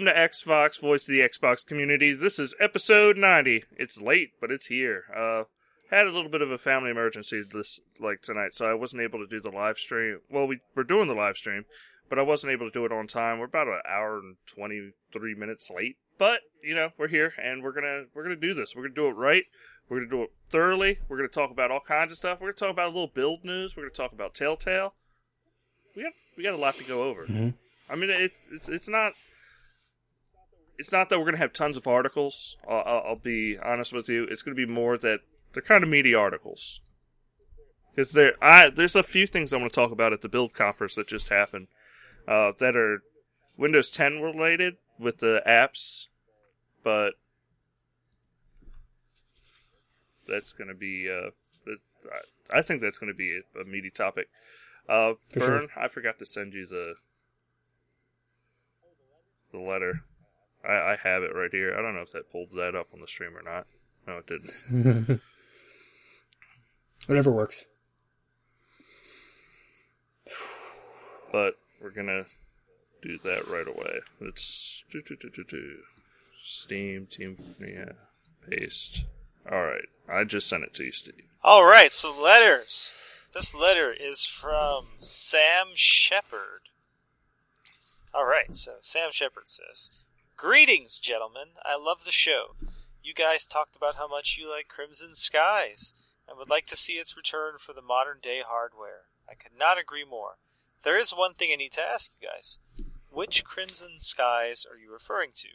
Welcome to Xvox, voice of the Xbox community. This is episode 90. It's late, but it's here. Uh, had a little bit of a family emergency this like tonight, so I wasn't able to do the live stream. Well, we were doing the live stream, but I wasn't able to do it on time. We're about an hour and 23 minutes late, but you know, we're here and we're going to we're going to do this. We're going to do it right. We're going to do it thoroughly. We're going to talk about all kinds of stuff. We're going to talk about a little build news. We're going to talk about Telltale. We got we got a lot to go over. Mhm. I mean, it's it's it's not it's not that we're going to have tons of articles. I'll, I'll, be honest with you. It's going to be more that they're kind of meaty articles. Because there, I there's a few things I want to talk about at the build conference that just happened uh, that are Windows 10 related with the apps, but that's going to be uh, I- think that's going to be a, a meaty topic. Uh, sure. I forgot to send you the the letter. I, I have it right here. I don't know if that pulled that up on the stream or not. No, it didn't. Whatever works. But we're gonna do that right away. It's do, do, do, do, do. Steam Team yeah paste. All right, I just sent it to you, Steve. All right, so letters. This letter is from Sam Shepard. All right, so Sam Shepard says, "Greetings, gentlemen. I love the show. You guys talked about how much you like Crimson Skies and would like to see its return for the modern day hardware. I could not agree more. There is one thing I need to ask you guys. Which Crimson Skies are you referring to?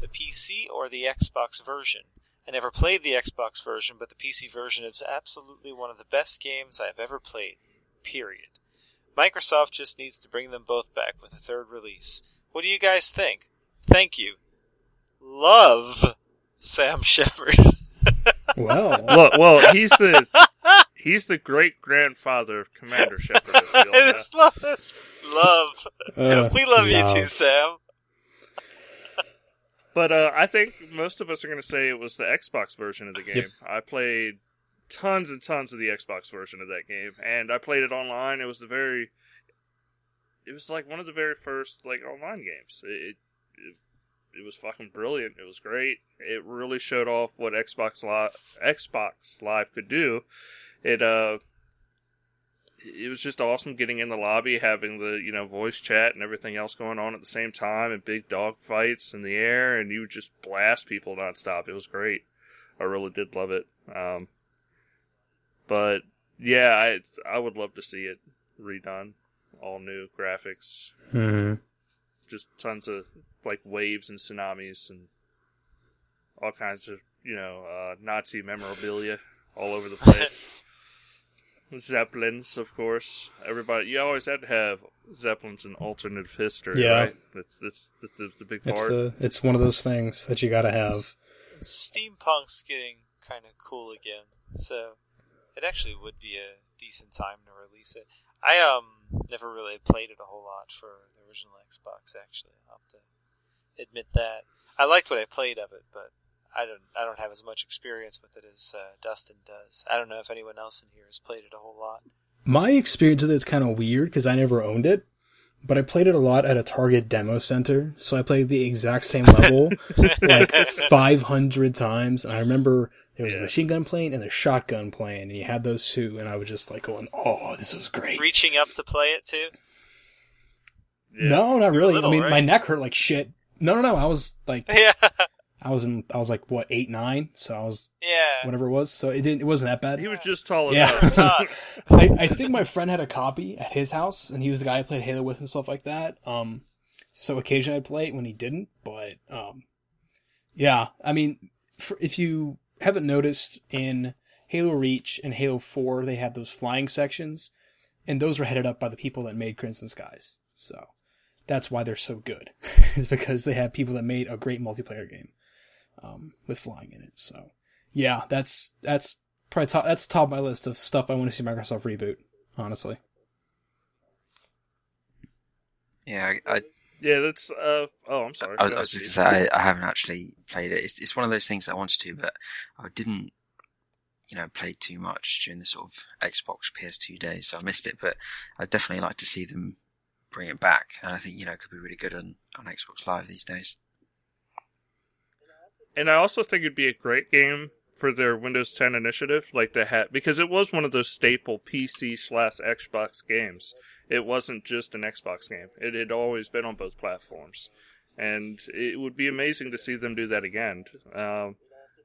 The PC or the Xbox version? I never played the Xbox version, but the PC version is absolutely one of the best games I have ever played. Period. Microsoft just needs to bring them both back with a third release. What do you guys think? Thank you. Love Sam Shepard. Well, Well, well, he's the he's the great grandfather of Commander Shepard. as we all I know. just love this. Love. uh, we love you too, Sam. But uh, I think most of us are going to say it was the Xbox version of the game. Yep. I played tons and tons of the Xbox version of that game, and I played it online. It was the very, it was like one of the very first like online games. It, it, it was fucking brilliant. It was great. It really showed off what Xbox Live, Xbox Live could do. It uh, it was just awesome getting in the lobby, having the you know voice chat and everything else going on at the same time, and big dog fights in the air, and you would just blast people nonstop. It was great. I really did love it. Um, but yeah, I I would love to see it redone, all new graphics, Mhm. Just tons of like waves and tsunamis and all kinds of you know uh, Nazi memorabilia all over the place. Zeppelins, of course. Everybody, you always had to have Zeppelins in alternative history, Yeah. right? That's, that's the, the, the big It's part. the it's one of those things that you gotta have. Steampunk's getting kind of cool again, so it actually would be a decent time to release it. I um never really played it a whole lot for the original Xbox. Actually, I'll have to admit that I liked what I played of it, but I don't I don't have as much experience with it as uh, Dustin does. I don't know if anyone else in here has played it a whole lot. My experience with it's kind of weird because I never owned it, but I played it a lot at a Target demo center. So I played the exact same level like 500 times, and I remember there was Yeah. the machine gun playing and a shotgun playing, and you had those two, and I was just like going, "Oh, this was great." Reaching up to play it too. Yeah. No, not really. little, I mean, right? my neck hurt like shit. No, no, no. I was like, Yeah, I was in, I was like, what, eight, nine? So I was yeah. whatever it was. So it didn't, it wasn't that bad. He was just tall Yeah. enough. I, I think my friend had a copy at his house, and he was the guy I played Halo with and stuff like that. Um, so occasionally I'd play it when he didn't, but um, yeah. I mean, for, if you haven't noticed, in Halo Reach and Halo Four, they had those flying sections, and those were headed up by the people that made Crimson Skies. So that's why they're so good, is because they have people that made a great multiplayer game um, with flying in it. So yeah, that's that's probably top, that's top of my list of stuff I want to see Microsoft reboot. Honestly, Yeah, I, I, yeah, that's. Uh, oh, I'm sorry. I, was- I was just going to say, I, I haven't actually played it. It's, it's one of those things that I wanted to, but I didn't, you know, play too much during the sort of Xbox PS2 days, so I missed it. But I'd definitely like to see them bring it back, and I think you know it could be really good on, on Xbox Live these days. And I also think it'd be a great game for their Windows 10 initiative, like they had, because it was one of those staple PC slash Xbox games. It wasn't just an Xbox game; it had always been on both platforms, and it would be amazing to see them do that again. Um,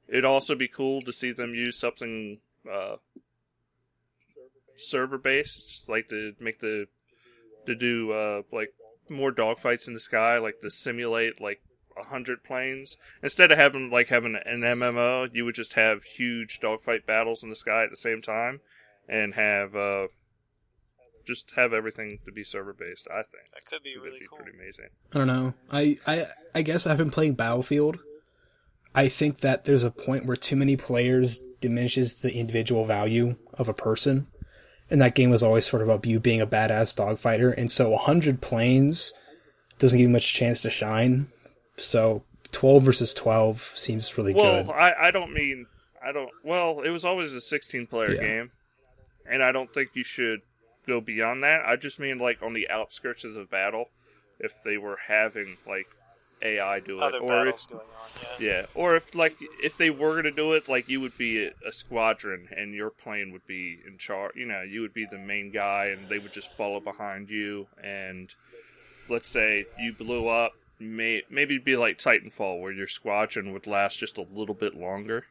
it'd also be cool to see them use something uh, server based, like to make the to do uh, like more dogfights in the sky, like to simulate like hundred planes. Instead of having like having an MMO, you would just have huge dogfight battles in the sky at the same time, and have uh, just have everything to be server based. I think That could be It'd really be cool. pretty amazing. I don't know. I, I I guess I've been playing Battlefield. I think that there's a point where too many players diminishes the individual value of a person. And that game was always sort of about you being a badass dogfighter. And so 100 planes doesn't give you much chance to shine. So 12 versus 12 seems really Well, good. I, I don't mean I don't. Well, it was always a 16 player Yeah. game, and I don't think you should go beyond that. I just mean like on the outskirts of the battle, if they were having like AI do it, Other or if going on, yeah. yeah, or if like if they were gonna do it, like you would be a, a squadron and your plane would be in charge. You know, you would be the main guy, and they would just follow behind you. And let's say you blew up, may maybe be like Titanfall, where your squadron would last just a little bit longer,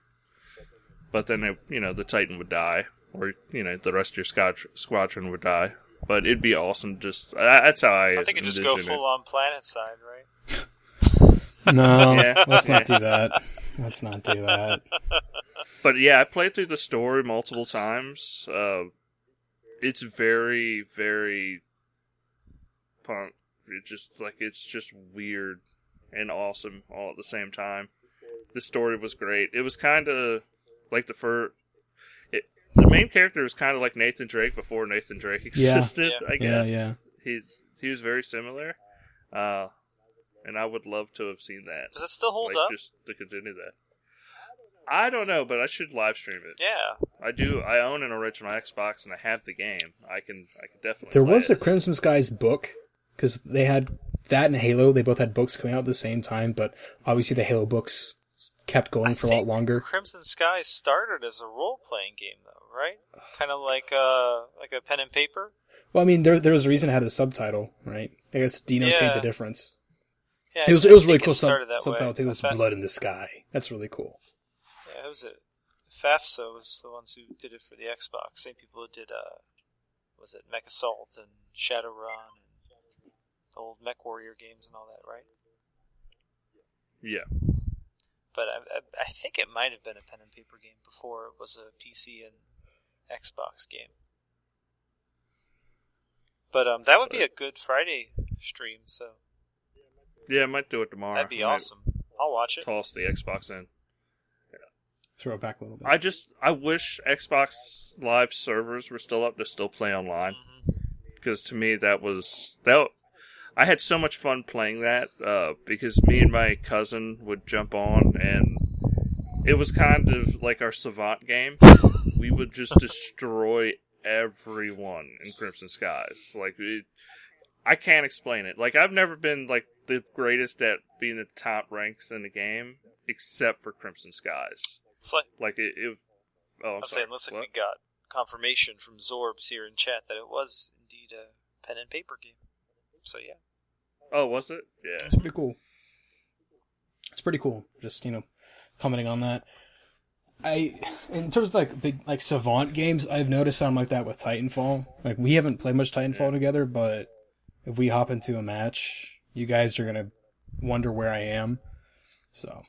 but then it, you know the Titan would die, or you know the rest of your squad- squadron would die. But it'd be awesome. Just uh, that's how I. I think it just go envision it. full on PlanetSide, right? no, Yeah. let's not do that. Let's not do that. But yeah, I played through the story multiple times. Uh, it's very, very punk. It just like it's just weird and awesome all at the same time. The story was great. It was kind of like the first. It, the main character was kind of like Nathan Drake before Nathan Drake existed. Yeah. I guess. yeah. He he was very similar, uh, and I would love to have seen that Does it still hold like up? just to continue that. I don't know, but I should live stream it. Yeah. I do. I own an original Xbox and I have the game. I can. I can definitely. There play was a it. Crimson Skies book because they had that and Halo. They both had books coming out at the same time, but obviously the Halo books kept going I for a lot longer. Crimson Skies started as a role playing game, though, right? Kind of like uh, like a pen and paper. Well, I mean, there there was a reason it had a subtitle, right? I guess to denotate Yeah. the difference. Yeah, It was I it was really cool. That subtitle too. It was Blood in the Sky. That's really cool. Yeah, it was it? FASA was the ones who did it for the Xbox. Same people who did uh, was it Mech Assault and Shadowrun old Mech Warrior games and all that, right? Yeah. But I, I, I think it might have been a pen and paper game before it was a PC and Xbox game. But um, that would be a good Friday stream, so Yeah, I might do it tomorrow. that'd be I awesome. I'll watch it. Toss the Xbox in. Throw it back a little bit. I just. I wish Xbox Live servers were still up to still play online Mhm. because to me that was that. I had so much fun playing that uh, because me and my cousin would jump on and it was kind of like our Savant game. We would just destroy everyone in Crimson Skies. Like it, I can't explain it. Like I've never been like the greatest at being the top ranks in the game except for Crimson Skies. It's like Like it. it oh, I'm I'm saying, looks like What? we got confirmation from Zorbs here in chat that it was indeed a pen and paper game. So yeah, Oh, was it? Yeah. It's pretty cool. It's pretty cool. Just you know, commenting on that. I, in terms of like big like Savant games, I've noticed something like that with Titanfall. Like we haven't played much Titanfall together, but if we hop into a match, you guys are gonna wonder where I am. So, yeah,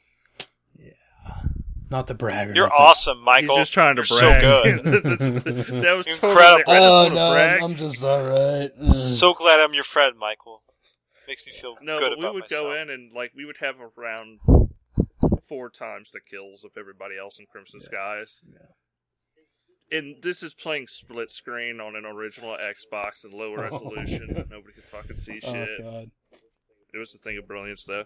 not to brag. You're nothing. awesome, Michael. He's just trying to You're brag. So good. That's- that was. Incredible. I just Oh wanna no, brag. I'm just alright. so glad I'm your friend, Michael. Makes me feel No, good No, we would myself. go in and like we would have around four times the kills of everybody else in Crimson Skies. Yeah. And this is playing split screen on an original Xbox and low oh, resolution. Nobody could fucking see Oh shit. god. it was a thing of brilliance, though.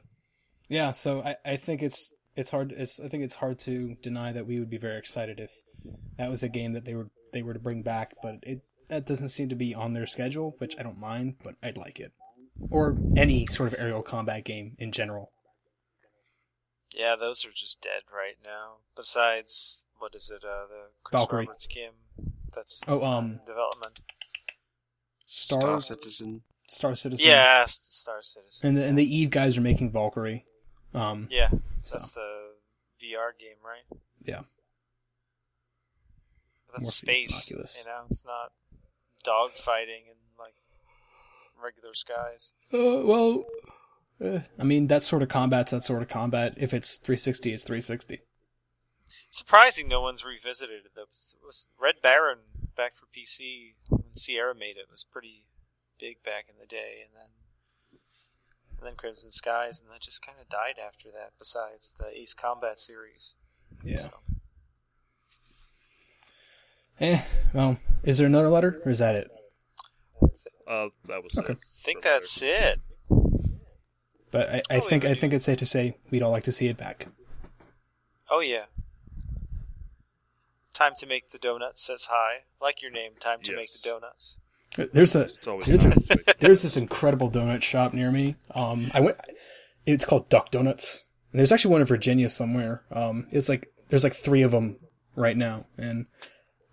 Yeah, so I, I think it's it's hard it's I think it's hard to deny that we would be very excited if that was a game that they were they were to bring back, but it That doesn't seem to be on their schedule, which I don't mind, but I'd like it. Or any sort of aerial combat game in general. Yeah, those are just dead right now. Besides, what is it? Uh, the Chris Valkyrie. Roberts game. That's Oh, um, in development. Star Star Star, Citizen. Citizen. Yeah, Star Citizen. And the, and the Eve guys are making Valkyrie. Um, yeah, so that's the VR game, right? Yeah. That's Morpheus space. You know, it's not dog fighting in like regular skies. Uh, well, uh, I mean that sort of combat's that sort of combat. If it's 360, it's 360. Surprising, no one's revisited it. That was, was Red Baron back for PC when Sierra made it. it was pretty big back in the day, and then and then Crimson Skies, and that just kind of died after that. Besides the Ace Combat series, Yeah. So, Eh. Well, is there another letter, or is that it? Uh, that was Okay. I think that's it. But I, I Oh, think yeah, I but think it's safe to say we'd all like to see it back. Oh yeah. Time to make the donuts says hi. Like your name, time to make the donuts. There's a There's a- time to make- there's this incredible donut shop near me. Um, I went. It's called Duck Donuts. And there's actually one in Virginia somewhere. Um, it's like there's like three of them right now, and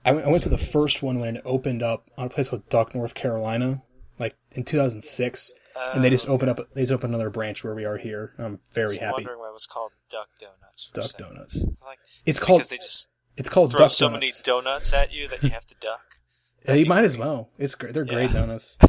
I went, I went to the first one when it opened up on a place called Duck, North Carolina, like in 2006, and they just Oh, opened up. They just opened another branch where we are here. I'm I very was happy. wondering why it was called Duck Donuts. Duck. Donuts. It's like It's called because they just it's called throw Duck so Donuts. many donuts at you that you have to duck. Yeah, you might as well. It's great. They're great Yeah. donuts.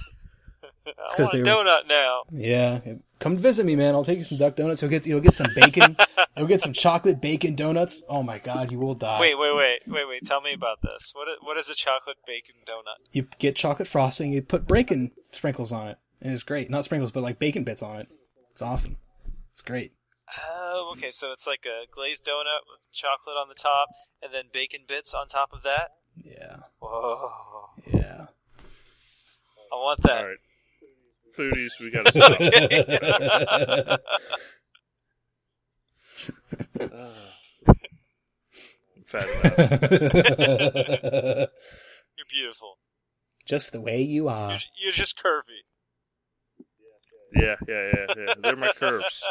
I 'cause want a they were- donut now. Yeah, come visit me, man. I'll take you some duck donuts. You'll get you'll get some bacon. you'll get some chocolate bacon donuts. Oh my god, you will die. Wait, wait, wait, wait, wait. Tell me about this. What is, what is a chocolate bacon donut? You get chocolate frosting. You put bacon sprinkles on it, and it's great. Not sprinkles, but like bacon bits on it. It's awesome. It's great. Oh, okay. So it's like a glazed donut with chocolate on the top, and then bacon bits on top of that. Yeah, Whoa! yeah. I want that. All right, foodies, we gotta stop. Fat enough. You're beautiful. Just the way you are. You're, you're just curvy. Yeah, yeah, yeah, yeah. They're my curves.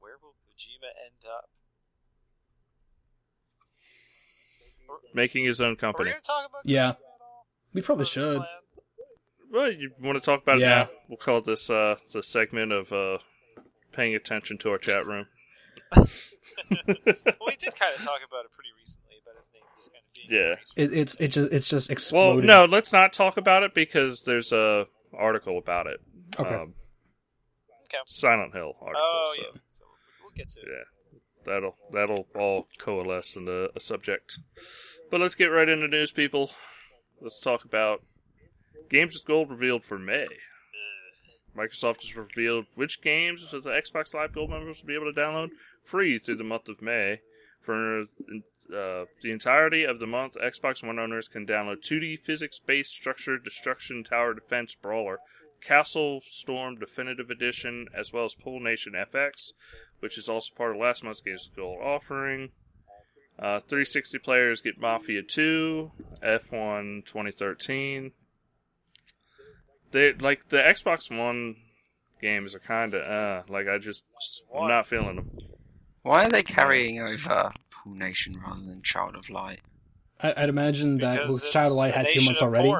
Where will Kojima end up? Making his own Are we company. talk about Yeah. At all? We probably should. Well, you want to talk about it Yeah. now? We'll call this uh the segment of uh paying attention to our chat room. well, we did kind of talk about it pretty recently, about his name just kind of being Yeah. released. It, it's it just it's just Well, no, let's not talk about it because there's a article about it. Okay. Um, Okay. Silent Hill article. Oh, so, yeah. So we'll, we'll get to it. yeah. That'll that'll all coalesce into a subject. But let's get right into news, people. Let's talk about Games with Gold revealed for May. Microsoft has revealed which games that the Xbox Live Gold members will be able to download free through the month of May. For uh, the entirety of the month, Xbox One owners can download 2D physics-based structure destruction tower defense brawler Castle Storm Definitive Edition, as well as Pool Nation FX, which is also part of last month's Games with Gold offering. Uh, 360 players get Mafia 2, F1 2013. They like the Xbox One games are kind of uh like I just I'm not feeling them. Why are they carrying over Pool Nation rather than Child of Light? I, I'd imagine that Because because Child of Light had two months already.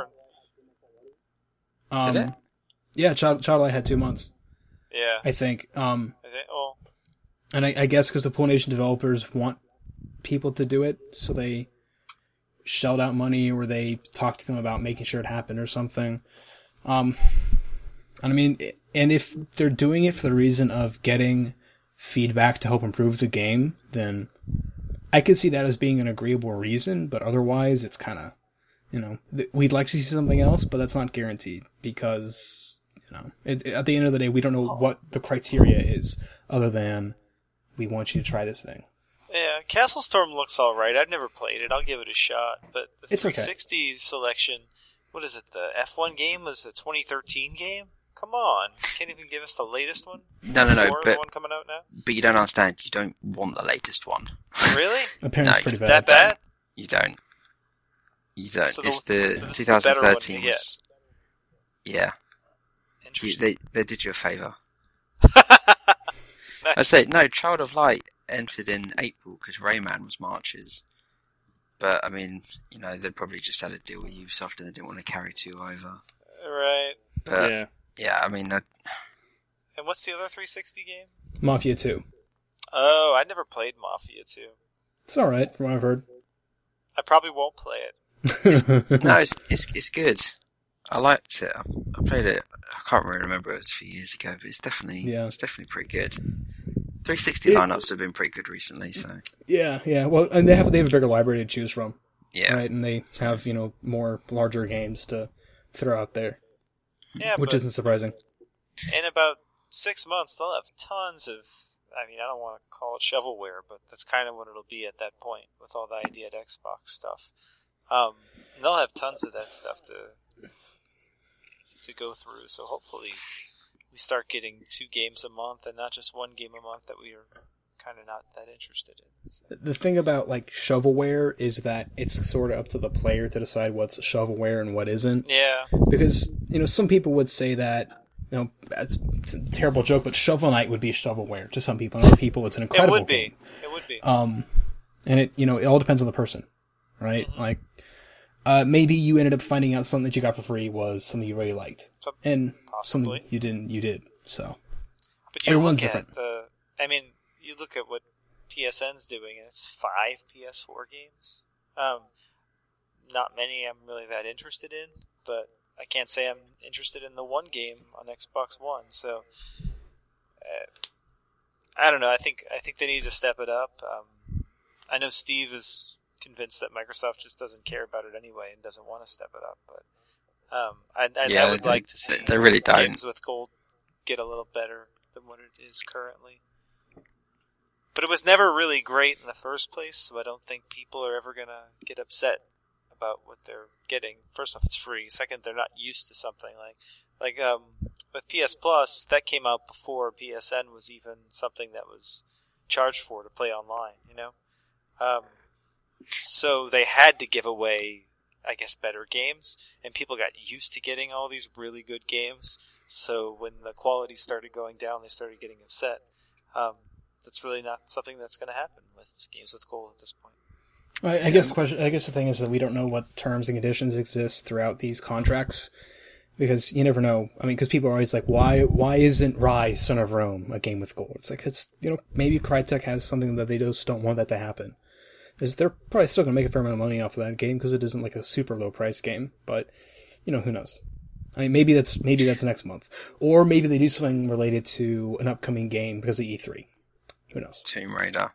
Um, Did it? Yeah, Child Child of Light had two months, Yeah. I think. Um, I think, oh, and I, I guess because the Pool Nation developers want people to do it, so they shelled out money or they talked to them about making sure it happened or something. Um, and I mean, and if they're doing it for the reason of getting feedback to help improve the game, then I could see that as being an agreeable reason. But otherwise, it's kind of, you know, th- we'd like to see something else, but that's not guaranteed because you know, it, at the end of the day, we don't know what the criteria is other than we want you to try this thing. yeah. Castle Storm looks all right. I've never played it. I'll give it a shot. But the It's okay. 360 selection, what is it? The F1 game was the 2013 game. Come on, can't even give us the latest one. No, no, no. Before But one coming out now. but you don't understand. You don't want the latest one. Really? Apparently, No, it's pretty it's bad. that bad? You don't. You don't. So it's the this is the better one to 2013 get. was. Yeah, you, Interesting. they they did you a favour. Nice. I say no. Child of Light entered in April because Rayman was Marches. But I mean, you know, they probably just had a deal with Ubisoft and they didn't want to carry two over. right. But yeah. yeah, I mean, I, And what's the other 360 game? Mafia 2. Oh, I never played Mafia 2. It's alright, from what I've heard. I probably won't play it. no, it's it's it's good. I liked it. I, I played it. I can't really remember. It was a few years ago, but it's definitely Yeah. it's definitely pretty good. 360 It- lineups have been pretty good recently, so yeah, yeah. Well, and they have they have a bigger library to choose from, yeah. right? And they have you know more larger games to throw out there, Yeah, which isn't surprising. in about six months, they'll have tons of. I mean, I don't want to call it shovelware, but that's kind of what it'll be at that point with all the idea at Xbox stuff. Um, they'll have tons of that stuff to to go through. So hopefully, we start getting two games a month and not just one game a month that we are kind of not that interested in. So, The thing about like shovelware is that it's sort of up to the player to decide what's shovelware and what isn't. yeah, Because you know some people would say that you know it's, it's a terrible joke, but Shovel Knight would be shovelware to some people, and other people it's an it incredible would be. game. It would be. Um, and it you know it all depends on the person, right? Mhm. Like, uh, maybe you ended up finding out something that you got for free was something you really liked, Some- and possibly. something you didn't you did. So But you Everyone's look at different. the. I mean, you look at what PSN's doing, and it's five PS4 games. Um, not many I'm really that interested in, but I can't say I'm interested in the one game on Xbox One. So, uh, I don't know. I think I think they need to step it up. Um, I know Steve is convinced that Microsoft just doesn't care about it anyway and doesn't want to step it up, but. Um, I, I, Yeah, I would like to see they- they really don't. games with gold get a little better than what it is currently. But it was never really great in the first place, so I don't think people are ever gonna get upset about what they're getting. First off, it's free. Second, they're not used to something like like um, with PS Plus. That came out before PSN was even something that was charged for to play online. You know, um, so they had to give away, I guess, better games, and people got used to getting all these really good games. So when the quality started going down, they started getting upset. Um, that's really not something that's going to happen with games with gold at this point. I, I guess the question, I guess the thing is that we don't know what terms and conditions exist throughout these contracts because you never know. I mean, because people are always like, why, why isn't Ryse Son of Rome a game with gold? It's like it's you know maybe Crytek has something that they just don't want that to happen. Is they're probably still gonna make a fair amount of money off of that game because it isn't like a super low price game, but you know who knows. I mean, maybe that's maybe that's next month, or maybe they do something related to an upcoming game because of E3. Who knows? Tomb Raider.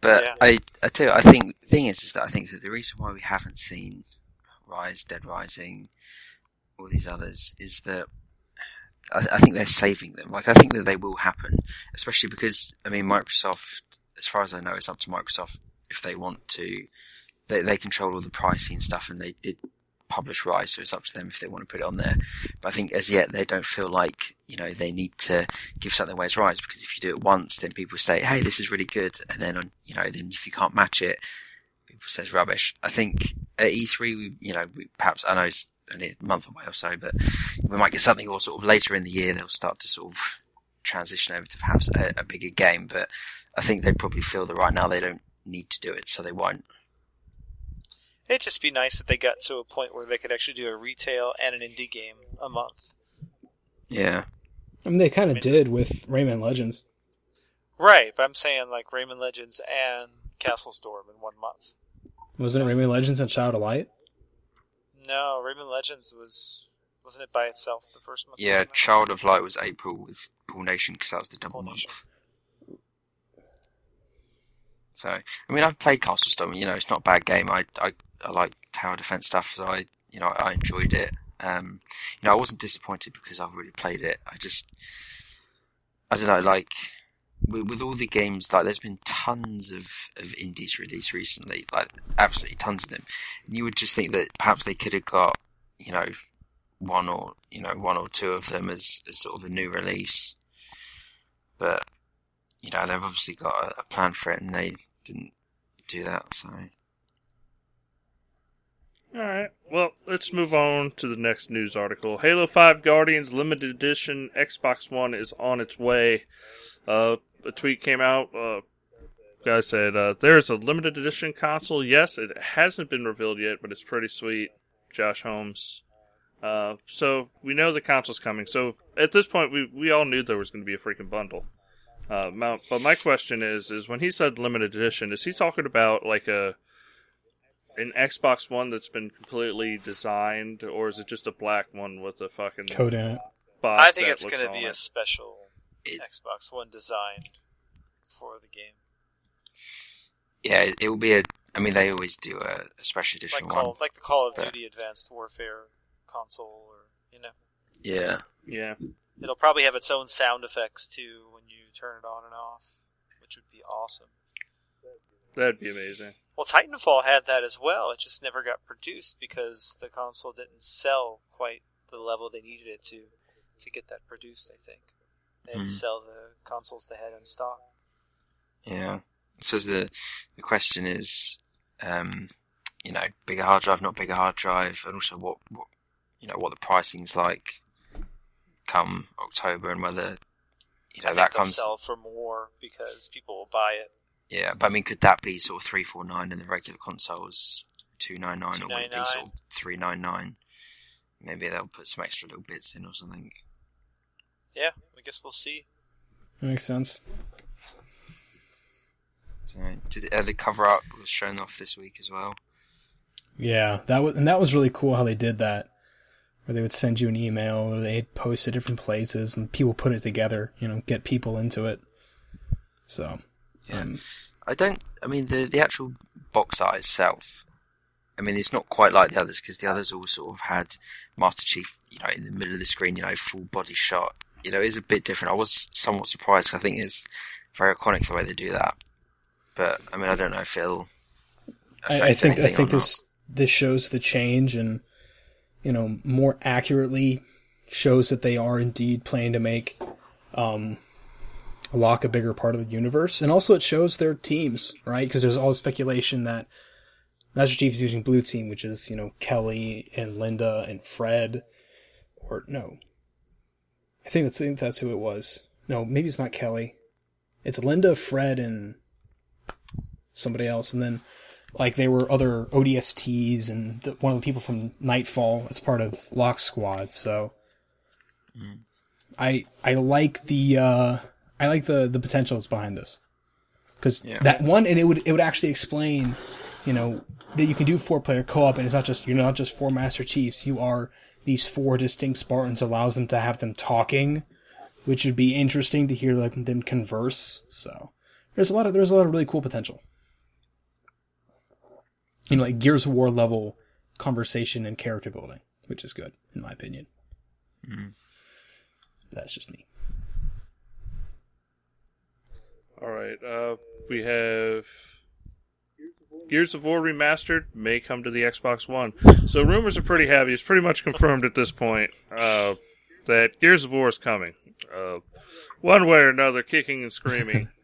But Yeah. I, I tell you, I think the thing is, is that I think that the reason why we haven't seen Ryse, Dead Rising, all these others is that I, I think they're saving them. Like I think that they will happen, especially because I mean Microsoft, as far as I know, it's up to Microsoft if they want to. They they control all the pricing and stuff, and they did publish Ryse, so it's up to them if they want to put it on there. But I think as yet they don't feel like you know they need to give something away as Ryse because if you do it once, then people say, "Hey, this is really good," and then on you know then if you can't match it, people says rubbish. I think at E3, we, you know, we, perhaps I know it's only a month away or so, but we might get something, or sort of later in the year they'll start to sort of transition over to perhaps a, a bigger game. But I think they probably feel that right now they don't need to do it, so they won't. It'd just be nice if they got to a point where they could actually do a retail and an indie game a month. Yeah. I mean, they kind I of mean- did with Rayman Legends. Right, but I'm saying like Rayman Legends and Castle Storm in one month. Wasn't it Rayman Legends and Child of Light? No, Rayman Legends was wasn't it by itself the first month? Yeah, Child of Light was April with Pool Nation because that was the double Pool month. Nation. So, I mean, I've played Castle Storm. You know, it's not a bad game. I I, I like tower defense stuff, so I you know I enjoyed it. Um, you know, I wasn't disappointed because I've already played it. I just I don't know, like with, with all the games, like there's been tons of of indies released recently, like absolutely tons of them. And you would just think that perhaps they could have got you know one or you know one or two of them as, as sort of a new release. But you know they've obviously got a, a plan for it, and they didn't do that. So All right. Well, let's move on to the next news article. Halo 5 Guardians limited edition Xbox One is on its way. Uh, a tweet came out. Uh, guy said, uh, "There's a limited edition console. Yes, it hasn't been revealed yet, but it's pretty sweet." Josh Holmes. Uh, so we know the console's coming. So at this point, we we all knew there was going to be a freaking bundle. Uh, my- but my question is, is when he said limited edition, is he talking about like a an Xbox One that's been completely designed, or is it just a black one with a fucking Code in it. box? I think it's going to on be a special It- Xbox One designed for the game, yeah, it, it will be a. I mean, they always do a, a special edition like one. Like the Call of Yeah. Duty Advanced Warfare console, or you know, Yeah, Yeah, it'll probably have its own sound effects too when you turn it on and off, which would be awesome. that'd be amazing. Well, Titanfall had that as well. It just never got produced because the console didn't sell quite the level they needed it to to get that produced. I think they had to Mhm. sell the consoles they had in stock. yeah. So the the question is, um, you know, bigger hard drive, not bigger hard drive, and also what, what you know what the pricing's like come October, and whether you know I that they'll comes. sell for more because people will buy it. Yeah, but I mean, could that be sort of three four nine, and the regular consoles two nine nine, or would it be sort of three nine nine? Maybe they'll put some extra little bits in or something. Yeah, I guess we'll see. That makes sense. So, did uh, the cover art was shown off this week as well? Yeah, that was and that was really cool how they did that, where they would send you an email or they'd post at different places and people put it together. You know, get people into it. So, Yeah. um, I don't. I mean, the the actual box art itself. I mean, it's not quite like the others because the others all sort of had Master Chief, you know, in the middle of the screen, you know, full body shot. You know, it is a bit different. I was somewhat surprised. I think it's very iconic the way they do that. But I mean, I don't know if it'll. I, I think I think this this shows the change and you know more accurately shows that they are indeed planning to make um, Locke a bigger part of the universe, and also it shows their teams right? Because there's all the speculation that Master Chief is using Blue Team, which is you know Kelly and Linda and Fred, or no, I think that's I think that's who it was. No, maybe it's not Kelly. It's Linda, Fred, and somebody else, and then like there were other ODSTs and the, one of the people from Nightfall as part of Locke Squad. So Mm. I I like the uh, I like the the potential that's behind this because Yeah. that one and it would it would actually explain you know that you can do four player co op and it's not just you're not just four Master Chiefs. You are these four distinct Spartans allows them to have them talking, which would be interesting to hear like them converse. So there's a lot of there's a lot of really cool potential you know, like Gears of War level conversation and character building, which is good in my opinion. Mm. That's just me. All right. Uh, we have Gears of War remastered may come to the Xbox One. So rumors are pretty heavy. It's pretty much confirmed at this point uh, that Gears of War is coming. Uh, one way or another, kicking and screaming.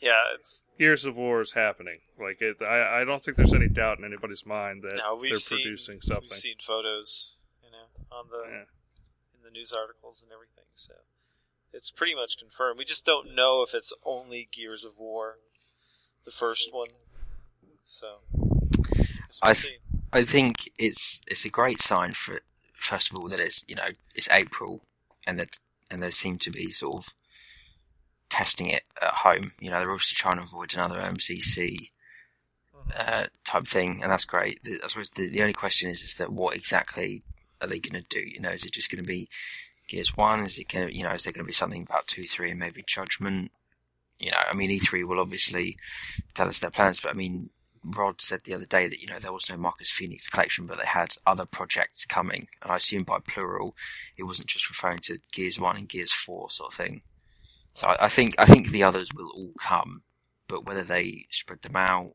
Yeah, it's Gears of War is happening. Like it, I, I don't think there's any doubt in anybody's mind that no, they're seen producing something. we've seen photos, you know, on the Yeah. in the news articles and everything. So it's pretty much confirmed. We just don't know if it's only Gears of War, the first one. So I see. I think it's it's a great sign for first of all that it's you know it's April and that and they seem to be sort of testing it at home. You know they're obviously trying to avoid another MCC uh, type thing, and that's great. I suppose the, the only question is is that what exactly are they going to do? You know, is it just going to be Gears One? Is it going to you know is there going to be something about two, three, and maybe Judgment? You know, I mean E3 will obviously tell us their plans, but I mean Rod said the other day that you know there was no Marcus Phoenix collection, but they had other projects coming, and I assume by plural, it wasn't just referring to Gears One and Gears Four sort of thing. So I, I think I think the others will all come, but whether they spread them out,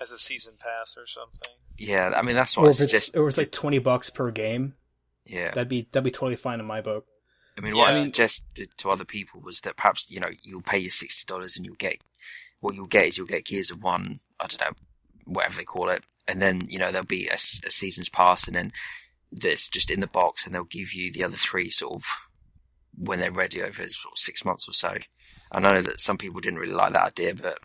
as a season pass or something. yeah, I mean that's what Or I if it's suggest. or it's like twenty bucks per game. Yeah. That'd be that'd be totally fine in my book. I mean, what Yeah. I suggested to other people was that perhaps you know you'll pay your sixty dollars and you'll get what you'll get is you'll get Gears of One. I don't know, whatever they call it, and then you know there'll be a season's pass, and then that's just in the box, and they'll give you the other three sort of when they're ready over sort of six months or so. I know that some people didn't really like that idea, but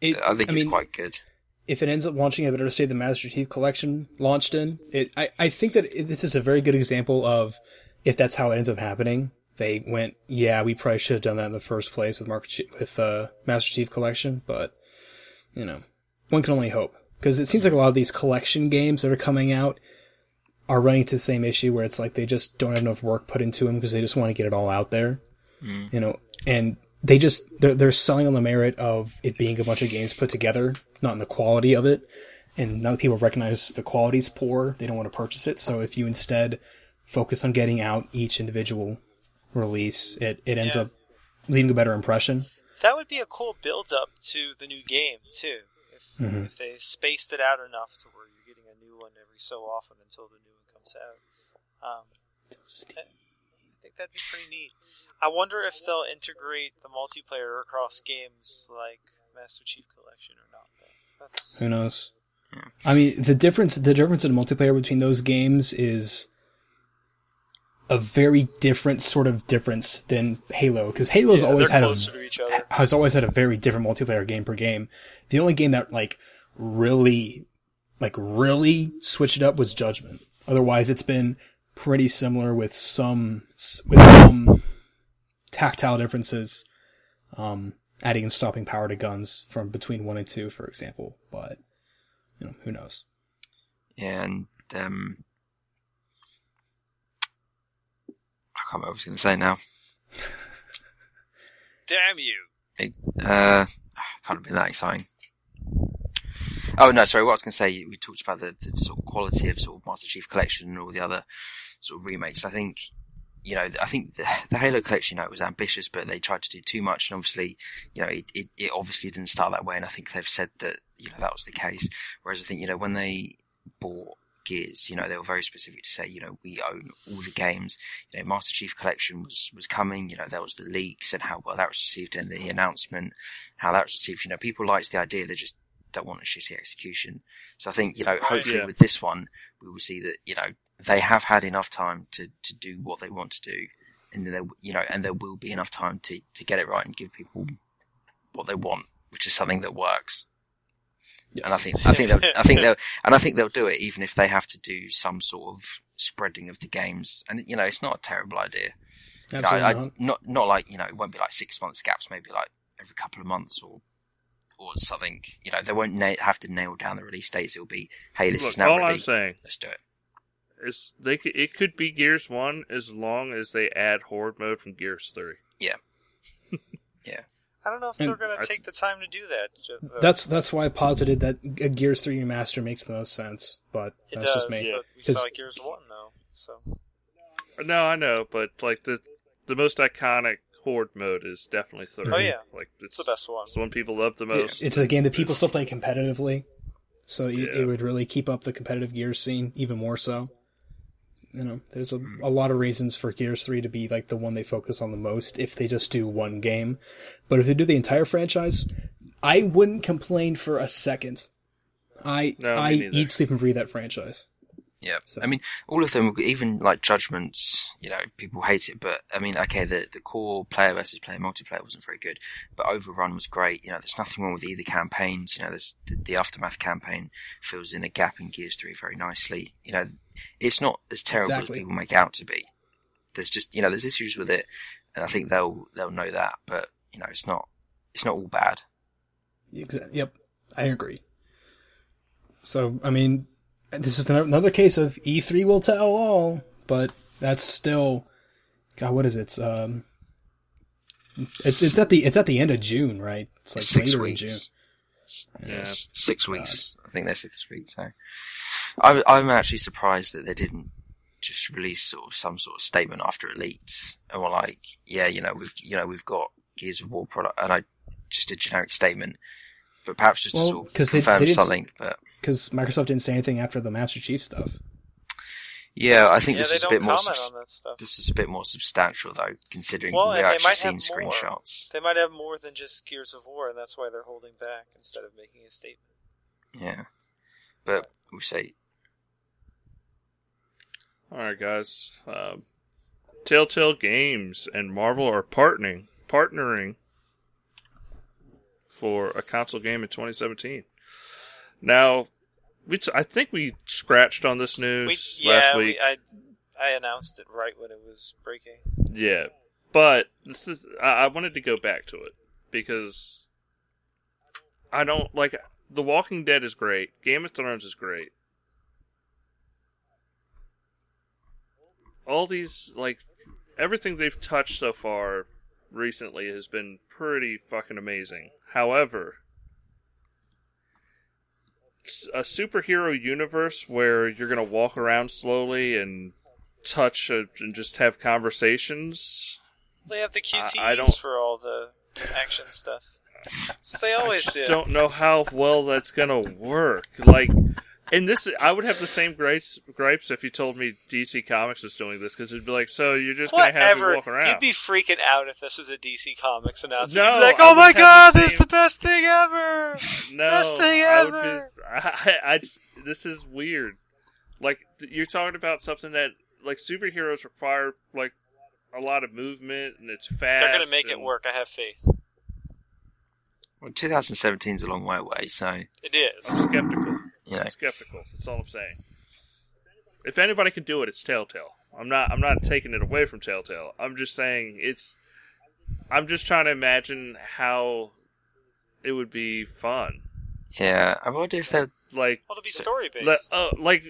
It, I think it's mean, quite good. if it ends up launching, I better say the Master Chief Collection launched in. It, I, I think that it, this is a very good example of if that's how it ends up happening. They went, yeah, we probably should have done that in the first place with Mark with uh, Master Chief Collection, but you know, one can only hope because it seems like a lot of these collection games that are coming out are running into the same issue where it's like they just don't have enough work put into them because they just want to get it all out there, Mm. you know, and they just they're they're selling on the merit of it being a bunch of games put together, not in the quality of it. And now that people recognize the quality's poor, they don't want to purchase it. So if you instead focus on getting out each individual release, it, it ends Yeah. up leaving a better impression. That would be a cool build up to the new game too. If Mhm. if they spaced it out enough to where you're getting a new one every so often until the new one comes out. Um, I think that'd be pretty neat. I wonder if they'll integrate the multiplayer across games like Master Chief Collection or not. That's Who knows? Yeah. I mean, the difference the difference in multiplayer between those games is a very different sort of difference than Halo because Halo's yeah, always had a closer to each other. has always had a very different multiplayer game per game. The only game that like really, like really switched it up was Judgment. Otherwise, it's been pretty similar with some with some tactile differences, um, adding and stopping power to guns from between one and two, for example. But you know, who knows? and um, I can't remember what I was going to say now. Damn you! Uh, can't have been that exciting. Oh no, sorry. What I was going to say, we talked about the, the sort of quality of sort of Master Chief Collection and all the other sort of remakes. I think, you know, I think the, the Halo Collection, you know, it was ambitious, but they tried to do too much, and obviously, you know, it, it, it obviously didn't start that way, and I think they've said that, you know, that was the case. Whereas I think, you know, when they bought Gears, you know, they were very specific to say, you know, we own all the games. You know, Master Chief Collection was was coming. You know, there was the leaks and how well that was received, and the announcement, how that was received. You know, people liked the idea. They just don't want a shitty execution. So I think, you know, hopefully Yeah. with this one, we will see that, you know, they have had enough time to, to do what they want to do. And there, you know, and there will be enough time to, to get it right and give people what they want, which is something that works. Yes. And I think, I think they'll, I think they'll, and I think they'll do it even if they have to do some sort of spreading of the games. And, you know, it's not a terrible idea. You know, Absolutely I, I, not. not, not like, you know, it won't be like six months gaps, maybe like every couple of months or, or something. You know, they won't na- have to nail down the release dates. It'll be, hey, this Look, is now all ready. I'm saying Let's do it. is they could, it could be Gears One as long as they add Horde mode from Gears Three. Yeah. yeah. I don't know if And they're going to take the time to do that. though. That's that's why I posited that a Gears Three remaster makes the most sense. But it that's does, just me. Yeah. but we saw 'Cause- Gears One though, so No, I know, but like the the most iconic Horde mode is definitely Three. Oh, yeah. like it's, it's the best one. It's the one people love the most. It's a game that people still play competitively, so it, Yeah. it would really keep up the competitive Gears scene even more so. You know, there's a, a lot of reasons for Gears 3 to be like the one they focus on the most if they just do one game. But if they do the entire franchise, I wouldn't complain for a second. I No, I neither. eat, sleep, and breathe that franchise. Yeah, So- I mean, all of them, even like Judgments, you know, people hate it, but I mean, okay, the the core player versus player multiplayer wasn't very good, but Overrun was great. You know, there's nothing wrong with either campaigns. You know, there's the, the aftermath campaign fills in a gap in Gears Three very nicely. You know, it's not as terrible Exactly. as people make out to be. There's just you know, there's issues with it, and I think they'll they'll know that, but you know, it's not it's not all bad. Exa- Yep, I agree. So, I mean, this is another case of E3 will tell all, but that's still, God, what is it? It's, um, it's it's at the it's at the end of June, right? It's like six later weeks. in June. Yeah. S- six weeks. I think they said this week. So, I'm I'm actually surprised that they didn't just release sort of some sort of statement after it leaked, and were like, yeah, you know, we've you know we've got Gears of War product, and I just a generic statement, but perhaps just Well, to sort of 'cause they- confirm they didn't something. Because Microsoft didn't say anything after the Master Chief stuff. Yeah, I think yeah, this is a bit more. comment subs- on that stuff. this is a bit more substantial though, considering Well, we've actually might seen have more. screenshots. They might have more than just Gears of War, and that's why they're holding back instead of making a statement. Yeah, but we say All right, guys. Um, Telltale Games and Marvel are partnering partnering for a console game in 2017. Now, we t- I think we scratched on this We, news yeah, last we, week. I I announced it right when it was breaking. Yeah, but this is- I, I wanted to go back to it because I don't like The Walking Dead is great. Game of Thrones is great. All these like everything they've touched so far recently has been pretty fucking amazing. However, a superhero universe where you're gonna walk around slowly and touch uh, and just have conversations. They have the QTEs I don't- for all the action stuff. So they always just do. don't know how well that's gonna work. Like, and this, I would have the same gripes, gripes if you told me DC Comics was doing this because it'd be like, so you're just gonna have Whatever. me walk around. You'd be freaking out if this was a DC Comics announcement. No, You'd be like, "Oh my god, the this is the best thing ever!" no, best thing I would ever. be. I, I, just- this is weird. Like you're talking about something that like superheroes require like a lot of movement and it's fast. They're gonna make it work. I have faith. well, 2017 is a long way away, so It is. I'm skeptical. You know. I'm skeptical. That's all I'm saying. If anybody can do it, it's Telltale. I'm not. I'm not taking it away from Telltale. I'm just saying it's. I'm just trying to imagine how it would be fun. Yeah, I wonder if they're Like, Well, it'll be story le- based. oh, like,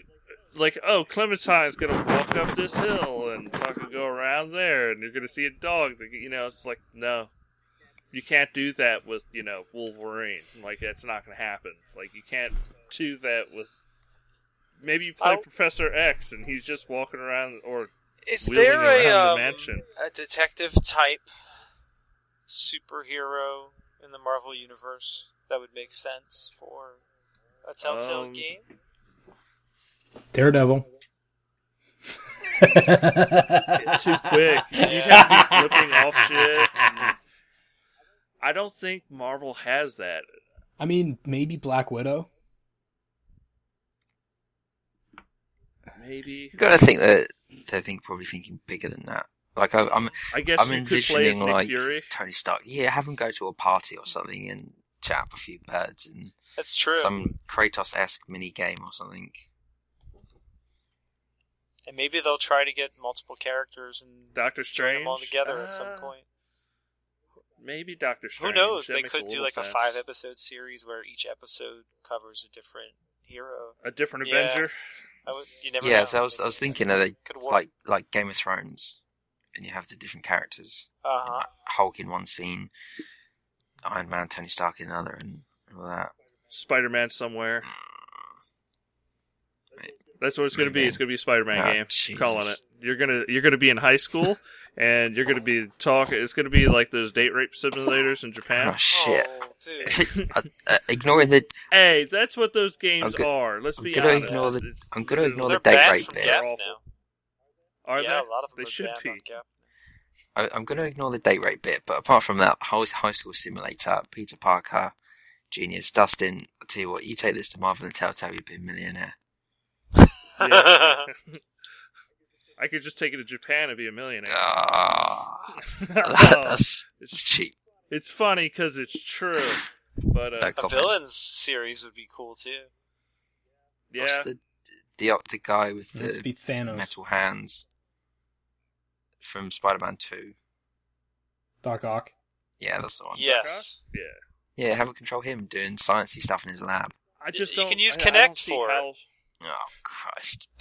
like, oh, Clementine's gonna walk up this hill and fucking go around there, and you're gonna see a dog. That, you know, it's like no, you can't do that with you know Wolverine. Like that's not gonna happen. Like you can't do that with. Maybe you play I'll- Professor X and he's just walking around or is there a um, the mansion. a detective type superhero in the Marvel universe that would make sense for a Telltale Um, game? Daredevil. too quick. You'd have to be flipping off shit. and- I don't think Marvel has that. I mean, maybe Black Widow. Maybe you got to think that they're think, probably thinking bigger than that. Like I, I'm, I guess I'm you could play as envisioning like Fury. Tony Stark. Yeah, have him go to a party or something and chat up a few birds and That's true. some Kratos esque mini game or something. And maybe they'll try to get multiple characters and Doctor join Strange. them all together at some Uh, point. Maybe Doctor Strange. Who knows? That They could do little like a five episode series where each episode covers a different hero. A different Yeah. Avenger. I would, you never Yeah, know. so I was I was thinking of they Could work. like like Game of Thrones, and you have the different characters. uh huh. Like Hulk in one scene, Iron Man, Tony Stark in another, and all that. Spider Man somewhere. That's what it's going to be. It's going to be a Spider Man Ah, game. Jesus. Calling it. You're gonna you're gonna be in high school, and you're gonna be talking. It's gonna be like those date rape simulators in Japan. Oh shit! Oh, uh, uh, ignoring the, Hey, that's what those games go- are. Let's I'm be gonna honest. ignore the- It's- I'm gonna ignore the date rape bit. Gap Awful. now. Are yeah, they? a lot of them They are should be. I, I'm going to ignore the date rape bit, but apart from that, high, high school simulator, Peter Parker, genius, Dustin. I tell you what, you take this to Marvel and Telltale, you've been millionaire. Yeah. I could just take it to Japan and be a millionaire. Ah, Oh, that's, that's it's, cheap. it's funny because it's true, but uh, No A villains series would be cool too. yeah, What's the, the the guy with Let's the be Thanos. metal hands from Spider-Man Two? Doc Ock. Yeah, that's the one. Yes. yeah. Yeah, have a control him doing sciencey stuff in his lab. I just You don't. can use I- I don't for it. how- Oh Christ!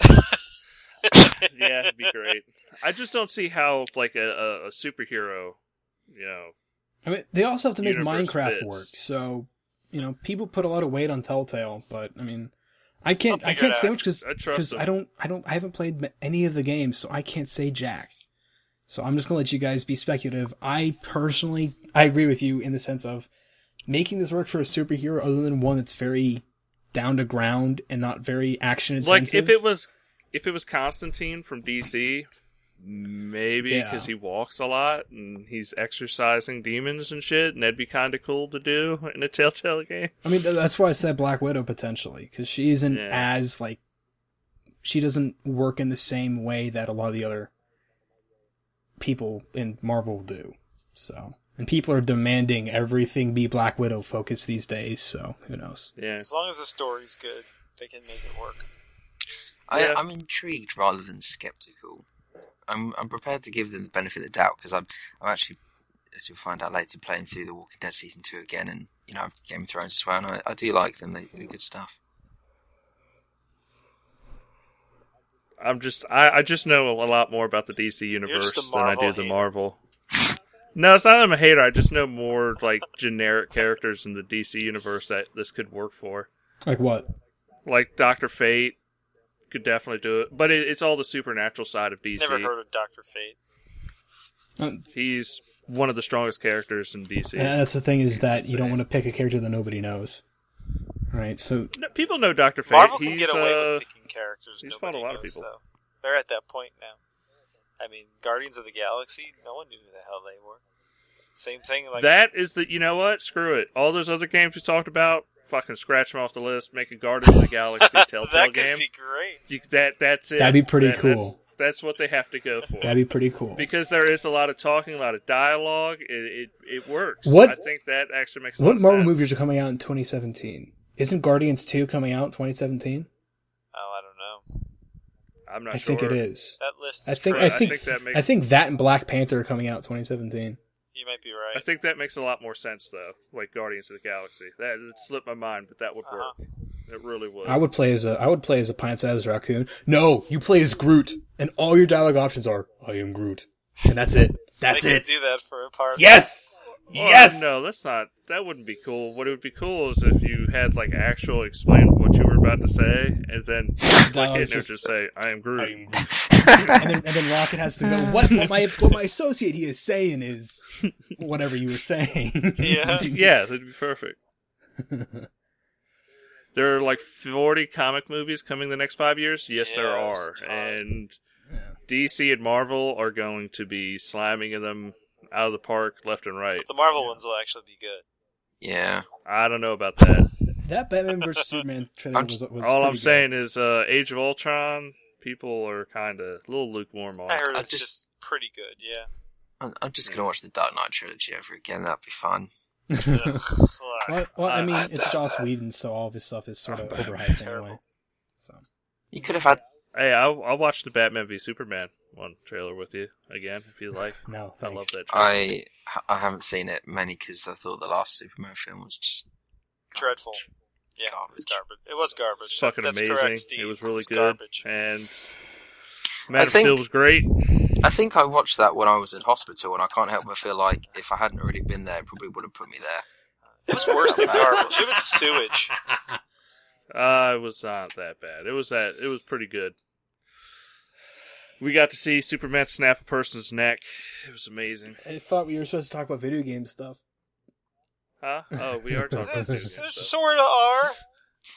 yeah, it'd be great. I just don't see how like a, a, a superhero, you know, I mean, they also have to make Minecraft fits. work. So, you know, people put a lot of weight on Telltale, but I mean, I can't, I can't say out. much because I. I don't, I don't, I haven't played any of the games, so I can't say jack. So I'm just gonna let you guys be speculative. I personally, I agree with you in the sense of making this work for a superhero, other than one that's very down to ground and not very action like if it was if it was Constantine from DC, maybe Yeah. because he walks a lot and he's exercising demons and shit, and that'd be kind of cool to do in a Telltale game. I mean, that's why I said Black Widow potentially because she isn't Yeah. as like she doesn't work in the same way that a lot of the other people in Marvel do. So, and people are demanding everything be Black Widow focused these days. So, who knows? Yeah, As long as the story's good, they can make it work. I, Yeah. I'm intrigued rather than skeptical. I'm I'm prepared to give them the benefit of the doubt because I'm I'm actually, as you'll find out later, playing through the Walking Dead season two again, and you know Game of Thrones as well. And I, I do like them; they do good stuff. I'm just I, I just know a lot more about the DC universe than I do Marvel the. Marvel. no, it's not that I'm a hater. I just know more like generic characters in the DC universe that this could work for. Like what? Like Doctor Fate could definitely do it, but it, it's all the supernatural side of DC. Never heard of Doctor Fate. Uh, He's one of the strongest characters in DC. and that's the thing is that you don't want to pick a character that nobody knows. Right. So, No, people know Doctor Fate. Marvel he's, can get away uh, with picking characters. he's nobody fought a lot of people. Though. They're at that point now. I mean, Guardians of the Galaxy. No one knew who the hell they were. Same thing. Like that is the you know what? Screw it. All those other games we talked about, fucking scratch them off the list. Make a Guardians of the Galaxy Telltale game. that could game. be great. You, that that's it. That'd be pretty That- cool. That's, that's what they have to go for. that'd be pretty cool. because there is a lot of talking, a lot of dialogue. It it, it works. What- I think that actually makes a What lot of Marvel sense. movies are coming out in 2017? Isn't Guardians 2 coming out in 2017? Oh, I don't know. I'm not I sure. think it is. That list. I Is think I think I think that makes- I think that and Black Panther are coming out in 2017. You might be right. I think that makes a lot more sense though. Like Guardians of the Galaxy. That it slipped my mind, but that would work. Uh-huh. It really would. I would play as a I would play as a pint-sized raccoon. No, you play as Groot, and all your dialogue options are "I am Groot," and that's it. That's they it. Could do that for a part. Yes, Well, yes. No, that's not. That wouldn't be cool. What it would be cool is if you had like actual explain what you were about to say, and then like and just- just say, "I am Groot." I am Groot. and then and then Rocket has to go. What, what my what my associate he is saying is whatever you were saying. Yeah. yeah, that'd be perfect. There are like 40 comic movies coming the next five years. Yes, Yeah, there are, a and Yeah. DC and Marvel are going to be slamming them out of the park left and right. But the Marvel Yeah. ones will actually be good. Yeah, I don't know about that. That Batman vs Superman trailer I'm was, was All I'm good. saying is, uh, Age of Ultron, people are kind of a little lukewarm on. I heard it's just- just pretty good. Yeah. I'm, I'm just gonna watch the Dark Knight trilogy over again. That'd be fun. Well, well, I mean, I- it's Joss Whedon, so all of his stuff is sort of overhyped anyway. So You could have had Hey, I'll, I'll watch the Batman v Superman one trailer with you again if you like. no, I love that. Trailer. I I haven't seen it many because I thought the last Superman film was just Dreadful. Yeah, it was Garbage. garbage. It was garbage. It's fucking That's amazing. Correct, Steve. it was really good, Garbage. and Man of think- Steel was great. I think I watched that when I was in hospital, and I can't help but feel like if I hadn't already been there, it probably would have put me there. It was worse than garbage. It was sewage. Uh, it was not that bad. It was that. It was pretty good. We got to see Superman snap a person's neck. It was amazing. I thought we were supposed to talk about video game stuff. Huh? Oh, we are talking about video This stuff. sort of are.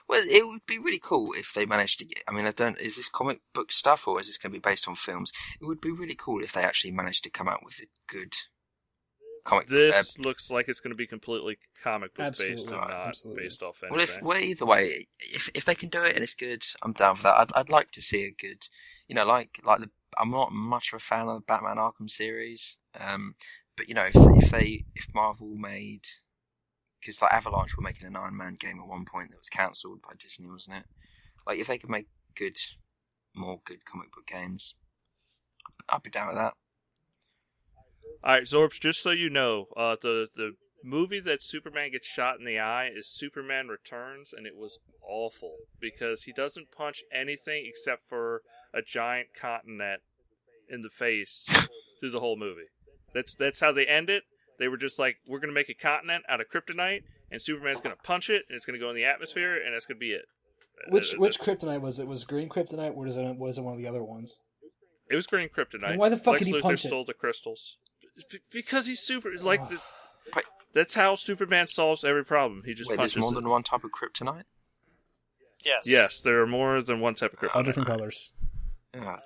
Well, it would be really cool if they managed to get. I mean, I don't. Is this comic book stuff or is this going to be based on films? It would be really cool if they actually managed to come out with a good comic. This uh, looks like it's going to be completely comic book based Absolutely, and not absolutely. based off well, anything. if well, either way, if if they can do it and it's good, I'm down for that. I'd I'd like to see a good, you know, like like the. I'm not much of a fan of the Batman Arkham series, um, but you know, if if they if Marvel made because like Avalanche were making an Iron Man game at one point that was cancelled by Disney, wasn't it? Like if they could make good, more good comic book games, I'd be down with that. All right, Zorbs. Just so you know, uh, the the movie that Superman gets shot in the eye is Superman Returns, and it was awful because he doesn't punch anything except for a giant continent in the face through the whole movie. That's that's how they end it. They were just like, we're gonna make a continent out of kryptonite, and Superman's gonna punch it, and it's gonna go in the atmosphere, and that's gonna be it. Which Uh, which kryptonite was it? Was green kryptonite, or was it was it one of the other ones? It was green kryptonite. Then why the fuck Lex did he Luthor punch it? stole the crystals. B- because he's super. Like the, that's how Superman solves every problem. He just Wait, there's more it. than one type of kryptonite. Yes. Yes, there are more than one type of kryptonite. All different colors. Oh.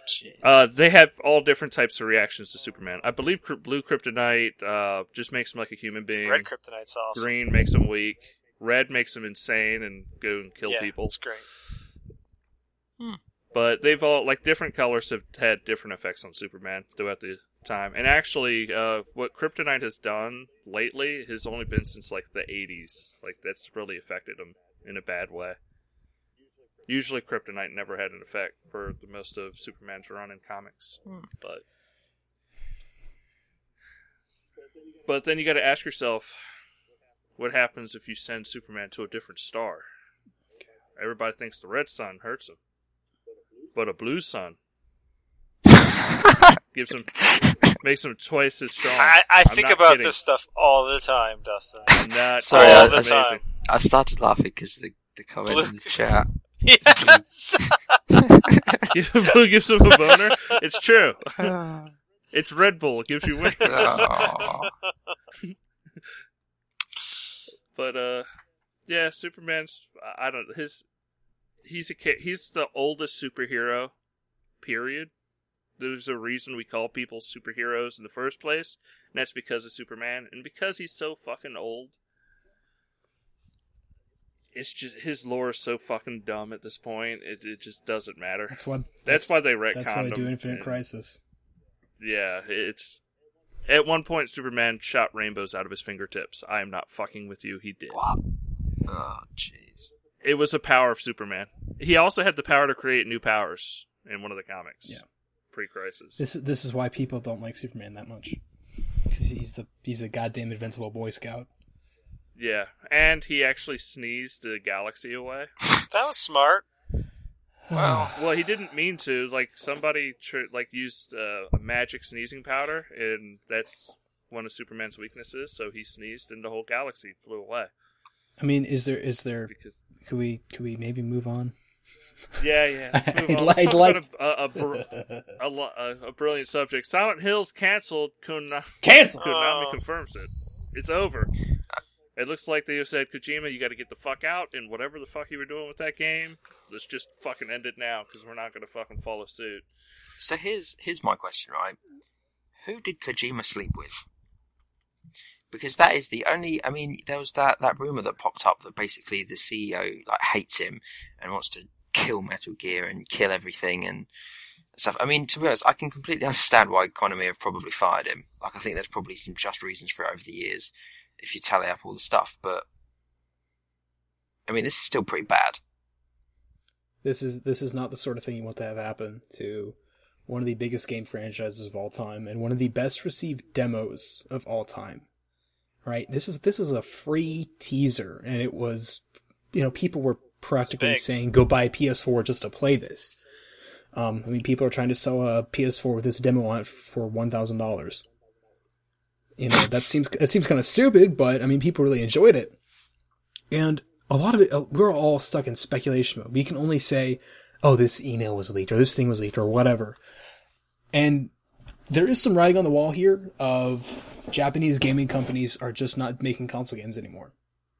Uh, they have all different types of reactions to Superman. I believe Cry- blue kryptonite uh, just makes him like a human being. Red Kryptonite's awesome. Green makes him weak. Red makes him insane and go and kill yeah, people. That's great. But they've all like different colors have had different effects on Superman throughout the time. And actually, uh, what Kryptonite has done lately has only been since like the '80s. Like that's really affected him in a bad way. Usually, Kryptonite never had an effect for the most of Superman's run in comics, Hmm. but but then you got to ask yourself, what happens if you send Superman to a different star? Everybody thinks the red sun hurts him, but a blue sun gives him makes him twice as strong. I, I think about kidding. this stuff all the time, Dustin. I'm not Sorry, all I- the I- time. I started laughing because the, the comment Blue- in the chat. Yes. Give- Who gives him a boner? It's true. It's Red Bull. It gives you wings. Oh. But uh, yeah, Superman's. I don't. His. He's a ca- he's the oldest superhero. Period. There's a reason we call people superheroes in the first place, and that's because of Superman, and because he's so fucking old. It's just his lore is so fucking dumb at this point. It it just doesn't matter. That's why. That's why they retconned That's why they do Infinite and- Crisis. Yeah, it's at one point Superman shot rainbows out of his fingertips. I am not fucking with you. He did. What? Oh, jeez. It was a power of Superman. He also had the power to create new powers in one of the comics. Yeah. Pre-crisis. This is this is why people don't like Superman that much. Because he's the he's a goddamn invincible Boy Scout. Yeah, and he actually sneezed a galaxy away. That was smart. Wow. Well, he didn't mean to. Like somebody tr- like used uh, a magic sneezing powder, and that's one of Superman's weaknesses. So he sneezed, and the whole galaxy flew away. I mean, is there is there? Because Could we could we maybe move on? yeah, yeah. Let's move I'd on. like- Let's like- a, a, a, a, a, a brilliant subject. Silent Hill's canceled. Konami, Cancel. Konami Oh. confirms it. It's over. It looks like they said, Kojima, you got to get the fuck out, and whatever the fuck you were doing with that game, let's just fucking end it now because we're not going to fucking follow suit. So here's here's my question, right? Who did Kojima sleep with? Because that is the only. I mean, there was that that rumor that popped up that basically the CEO like hates him and wants to kill Metal Gear and kill everything and stuff. I mean, to be honest, I can completely understand why Konami have probably fired him. Like, I think there's probably some just reasons for it over the years if you tally up all the stuff. But I mean, this is still pretty bad. This is this is not the sort of thing you want to have happen to one of the biggest game franchises of all time and one of the best received demos of all time. Right? This is this is a free teaser and it was you know, people were practically saying go buy a PS4 just to play this. Um, I mean, people are trying to sell a PS4 with this demo on it for one thousand dollars. You know, that seems that seems kind of stupid, but I mean, people really enjoyed it, and a lot of it uh, we're all stuck in speculation mode. We can only say, "Oh, this email was leaked," or "This thing was leaked," or whatever. And there is some writing on the wall here of Japanese gaming companies are just not making console games anymore,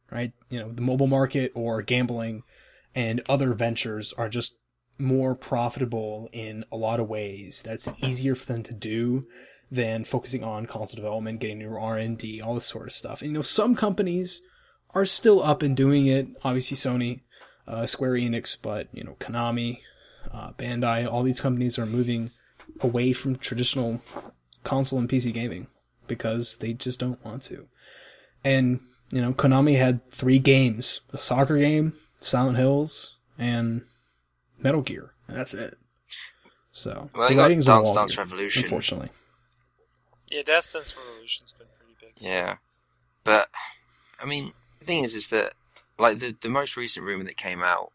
right? You know, the mobile market or gambling and other ventures are just more profitable in a lot of ways. That's easier for them to do than focusing on console development, getting new R and D, all this sort of stuff. And you know, some companies are still up and doing it. Obviously, Sony, uh, Square Enix, but you know, Konami, uh, Bandai, all these companies are moving away from traditional console and PC gaming because they just don't want to. And you know, Konami had three games: a soccer game, Silent Hills, and Metal Gear, and that's it. So Well, the writing's on the wall Dance Revolution. unfortunately. Yeah, Dance Dance Revolution's been pretty big. so- Yeah, but I mean, the thing is, is that like the the most recent rumor that came out,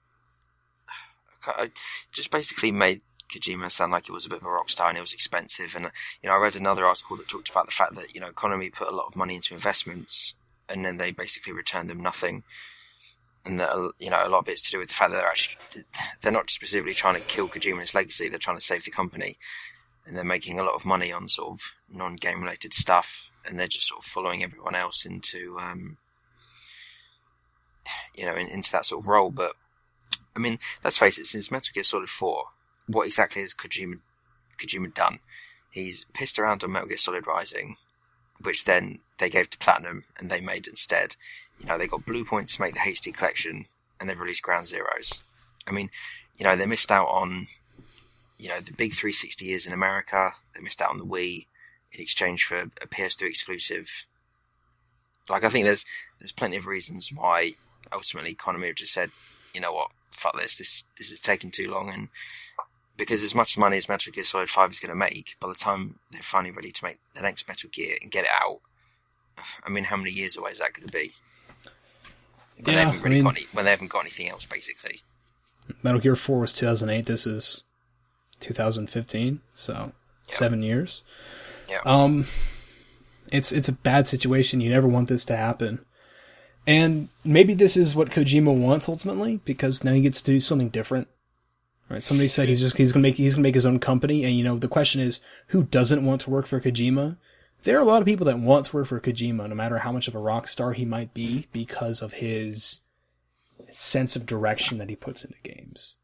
I- just basically made Kojima sound like it was a bit of a rock star and it was expensive. And you know, I read another article that talked about the fact that you know Konami put a lot of money into investments and then they basically returned them nothing. And that you know, a lot of it's to do with the fact that they're actually they're not specifically trying to kill Kojima's legacy; they're trying to save the company and they're making a lot of money on sort of non-game related stuff, and they're just sort of following everyone else into, um, you know, in, into that sort of role. But I mean, let's face it, since Metal Gear Solid Four, what exactly has Kojima Kojima done? He's pissed around on Metal Gear Solid Rising, which then they gave to Platinum and they made instead. You know, they got Bluepoint to make the HD collection and they've released Ground Zeroes. I mean, you know, they missed out on, you know, the big 360 years in America. They missed out on the Wii in exchange for a PS2 exclusive. Like, I think there's there's plenty of reasons why ultimately Konami have just said, you know what, fuck this, this this is taking too long, and because as much money as Metal Gear Solid Five is going to make, by the time they're finally ready to make the next Metal Gear and get it out, I mean, how many years away is that going to be? When, Yeah, they haven't really I mean- got any, when they haven't got anything else, basically. Metal Gear 4 was 2008. This is 2015, so Yeah. seven years. Yeah. Um, it's it's a bad situation. You never want this to happen, and maybe this is what Kojima wants ultimately because now he gets to do something different. Right? Somebody said he's just he's gonna make he's gonna make his own company, and you know the question is who doesn't want to work for Kojima? There are a lot of people that want to work for Kojima, no matter how much of a rock star he might be, because of his sense of direction that he puts into games.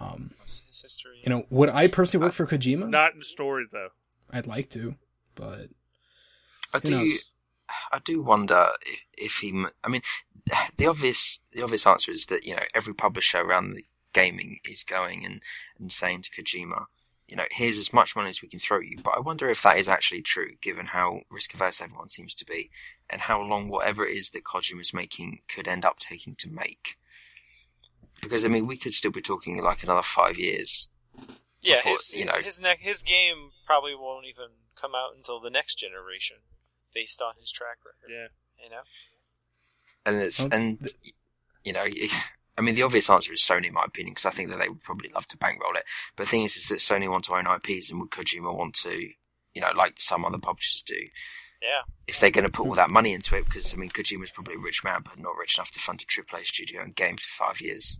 Um, What's his history? you know, would I personally work for Kojima? Not in the story though. I'd like to, but I who do. knows? I do wonder if, if he. I mean, the obvious the obvious answer is that you know every publisher around the gaming is going and, and saying to Kojima, you know, here's as much money as we can throw at you. But I wonder if that is actually true, given how risk averse everyone seems to be, and how long whatever it is that Kojima's making could end up taking to make. Because I mean, we could still be talking like another five years. yeah, before, his you know- his ne- his game probably won't even come out until the next generation, based on his track record. Yeah. You know. and it's and you know I mean the obvious answer is Sony in my opinion because I think that they would probably love to bankroll it but the thing is is that Sony want to own IPs and would Kojima want to you know like some other publishers do Yeah. if they're going to put all that money into it because I mean Kojima's probably a rich man but not rich enough to fund a AAA studio and games for five years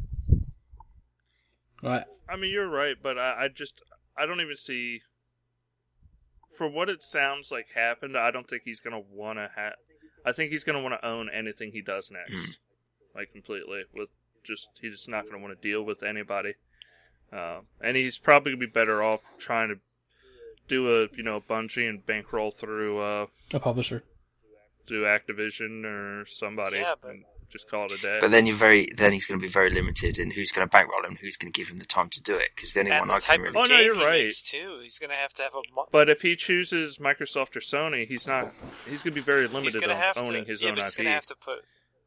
Right. I mean, you're right, but I, I just I don't even see. For what it sounds like happened, I don't think he's gonna want to have. I think he's gonna want to own anything he does next, like completely. With just he's just not gonna want to deal with anybody, uh, and he's probably gonna be better off trying to do a you know Bungie and bankroll through uh a publisher. do Activision or somebody, Yeah, but- and just call it a day. but then you're very then he's going to be very limited in who's going to bankroll him who's going to give him the time to do it because the only and one the I type can of really Oh, no, you're right. makes too. He's gonna have to have a. mo- But if he chooses Microsoft or Sony, he's not. He's going to be very he's limited gonna on have owning to. his yeah, own but he's IP. gonna have to put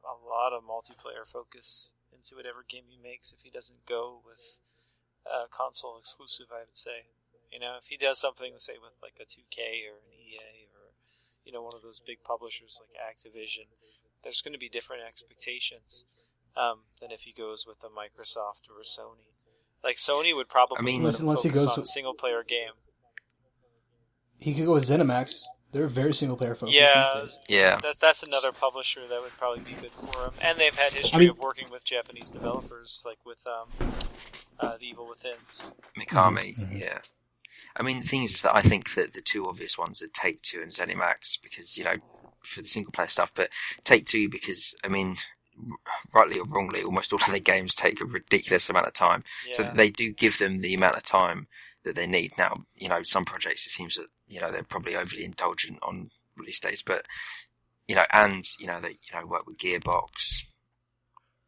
a lot of multiplayer focus into whatever game he makes if he doesn't go with uh, console exclusive. I would say, you know, if he does something, say with like a 2K or an EA or you know one of those big publishers like Activision, there's going to be different expectations um, than if he goes with a Microsoft or a Sony. Like Sony would probably I mean- let Unless- him he focus goes on a single player game. He could go with ZeniMax. They're very single player focused Yeah, these days. yeah That, that's another publisher that would probably be good for him. And they've had history I mean- of working with Japanese developers, like with um, uh, The Evil Within. So, Mikami, Mhm. yeah. I mean, the thing is, that I think that the two obvious ones are Take Two and ZeniMax because you know for the single player stuff, but Take Two because I mean, r- rightly or wrongly, almost all of their games take a ridiculous amount of time. yeah. So they do give them the amount of time that they need. Now, you know, some projects it seems that you know they're probably overly indulgent on release dates, but you know, and you know they you know work with Gearbox.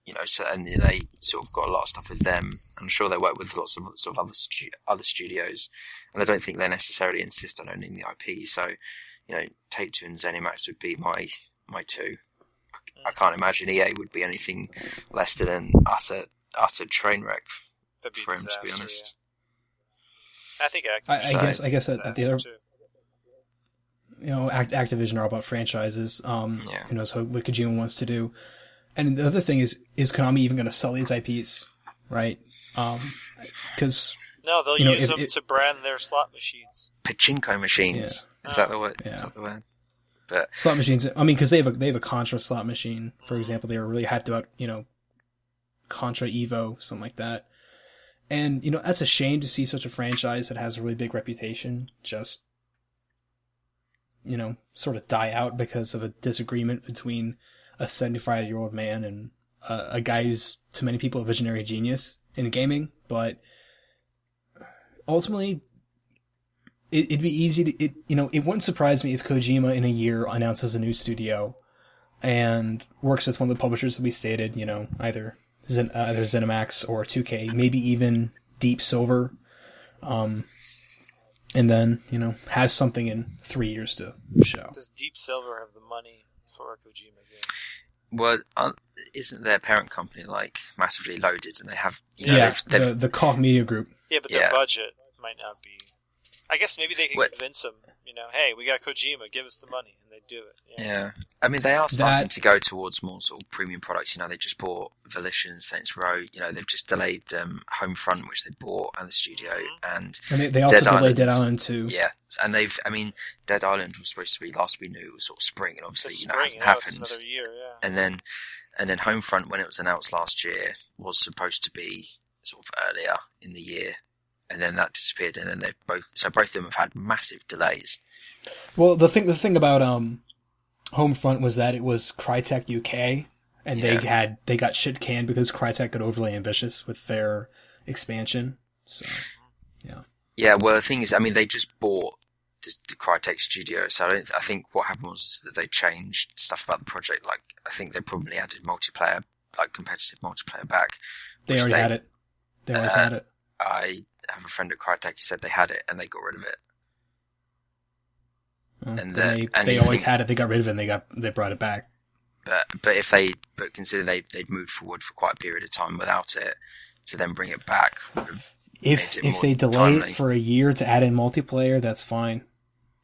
You know, so and they sort of got a lot of stuff with them. I'm sure they work with lots of sort of other stu- other studios, and I don't think they necessarily insist on owning the IP. So, you know, Take Two and ZeniMax would be my my two. I, I can't imagine EA would be anything less than an utter utter train wreck That'd for him, to be honest. yeah. I think I, I Activision. So- guess I guess at, at the other too. you know, Act- Activision are all about franchises. Um, Yeah. who knows what, what Kojima wants to do. And the other thing is, is Konami even going to sell these IPs, right? Um, because No, they'll you know, use if them it- to brand their slot machines. pachinko machines. Is that the word? Yeah. Is that the word? But slot machines, I mean, because they have a they have a Contra slot machine, for example. They were really hyped about you know, Contra Evo, something like that. And you know, that's a shame to see such a franchise that has a really big reputation just you know, sort of die out because of a disagreement between a 75 year old man and a, a guy who's to many people a visionary genius in gaming. But ultimately, it, it'd be easy to it. You know, it wouldn't surprise me if Kojima in a year announces a new studio and works with one of the publishers that we stated. You know, either Zen, uh, either ZeniMax or 2K, maybe even Deep Silver. Um, and then you know has something in three years to show. Does Deep Silver have the money for a Kojima game? Well, uh, isn't their parent company like massively loaded, and they have you know, yeah, they've, they've, the the Koch Media Group. Yeah, but their budget might not be. I guess maybe they could What- convince him. You know, hey, we got Kojima, give us the money, and they do it. Yeah. Yeah, I mean they are starting That- to go towards more sort of premium products. You know, they just bought Volition, Saints Row. You know, they've just delayed um, Homefront, which they bought, and the studio, Mhm. and And they, they also Dead delayed Dead Island. Island 2. yeah, and they've. I mean, Dead Island was supposed to be last we knew it was sort of spring, and It's obviously you know spring, hasn't now it's happened. another year. Yeah. And then, and then Homefront, when it was announced last year, was supposed to be sort of earlier in the year, and then that disappeared. And then they both, so both of them have had massive delays. Well, the thing the thing about um Homefront was that it was Crytek UK, and they had they got shit canned because Crytek got overly ambitious with their expansion. So Yeah, Yeah, well, the thing is, I mean, they just bought the, the Crytek studio, so I don't. I think what happened was that they changed stuff about the project. Like, I think they probably added multiplayer, like competitive multiplayer back. they already they- had it. They always uh, had it. I have a friend at Crytek who said they had it and they got rid of it. Uh, and then they and they always think- had it. They got rid of it. and They got they brought it back. But but if they but consider they they'd moved forward for quite a period of time without it, to then bring it back If it if they delay timely. it for a year to add in multiplayer, that's fine.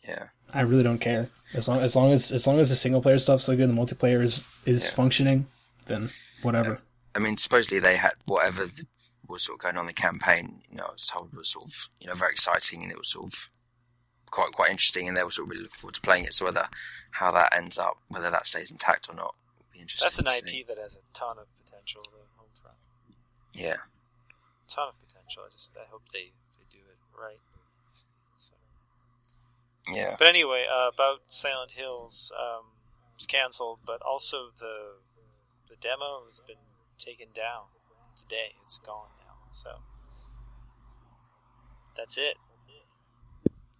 yeah. I really don't care as long as long as as long as the single player stuff's so good, and the multiplayer is is Yeah. functioning, then whatever. I mean, supposedly they had whatever the, was sort of going on the campaign. You know, I was told was sort of you know very exciting and it was sort of quite quite interesting, and they were sort of really looking forward to playing it. So whether how that ends up, whether that stays intact or not, would be interesting. That's an IP see. that has a ton of potential. The Homefront, Yeah, ton of potential. I just I hope they, they do it right. So. yeah. But anyway, uh, about Silent Hills, um, it's canceled, but also the the demo has been taken down today. It's gone so that's it.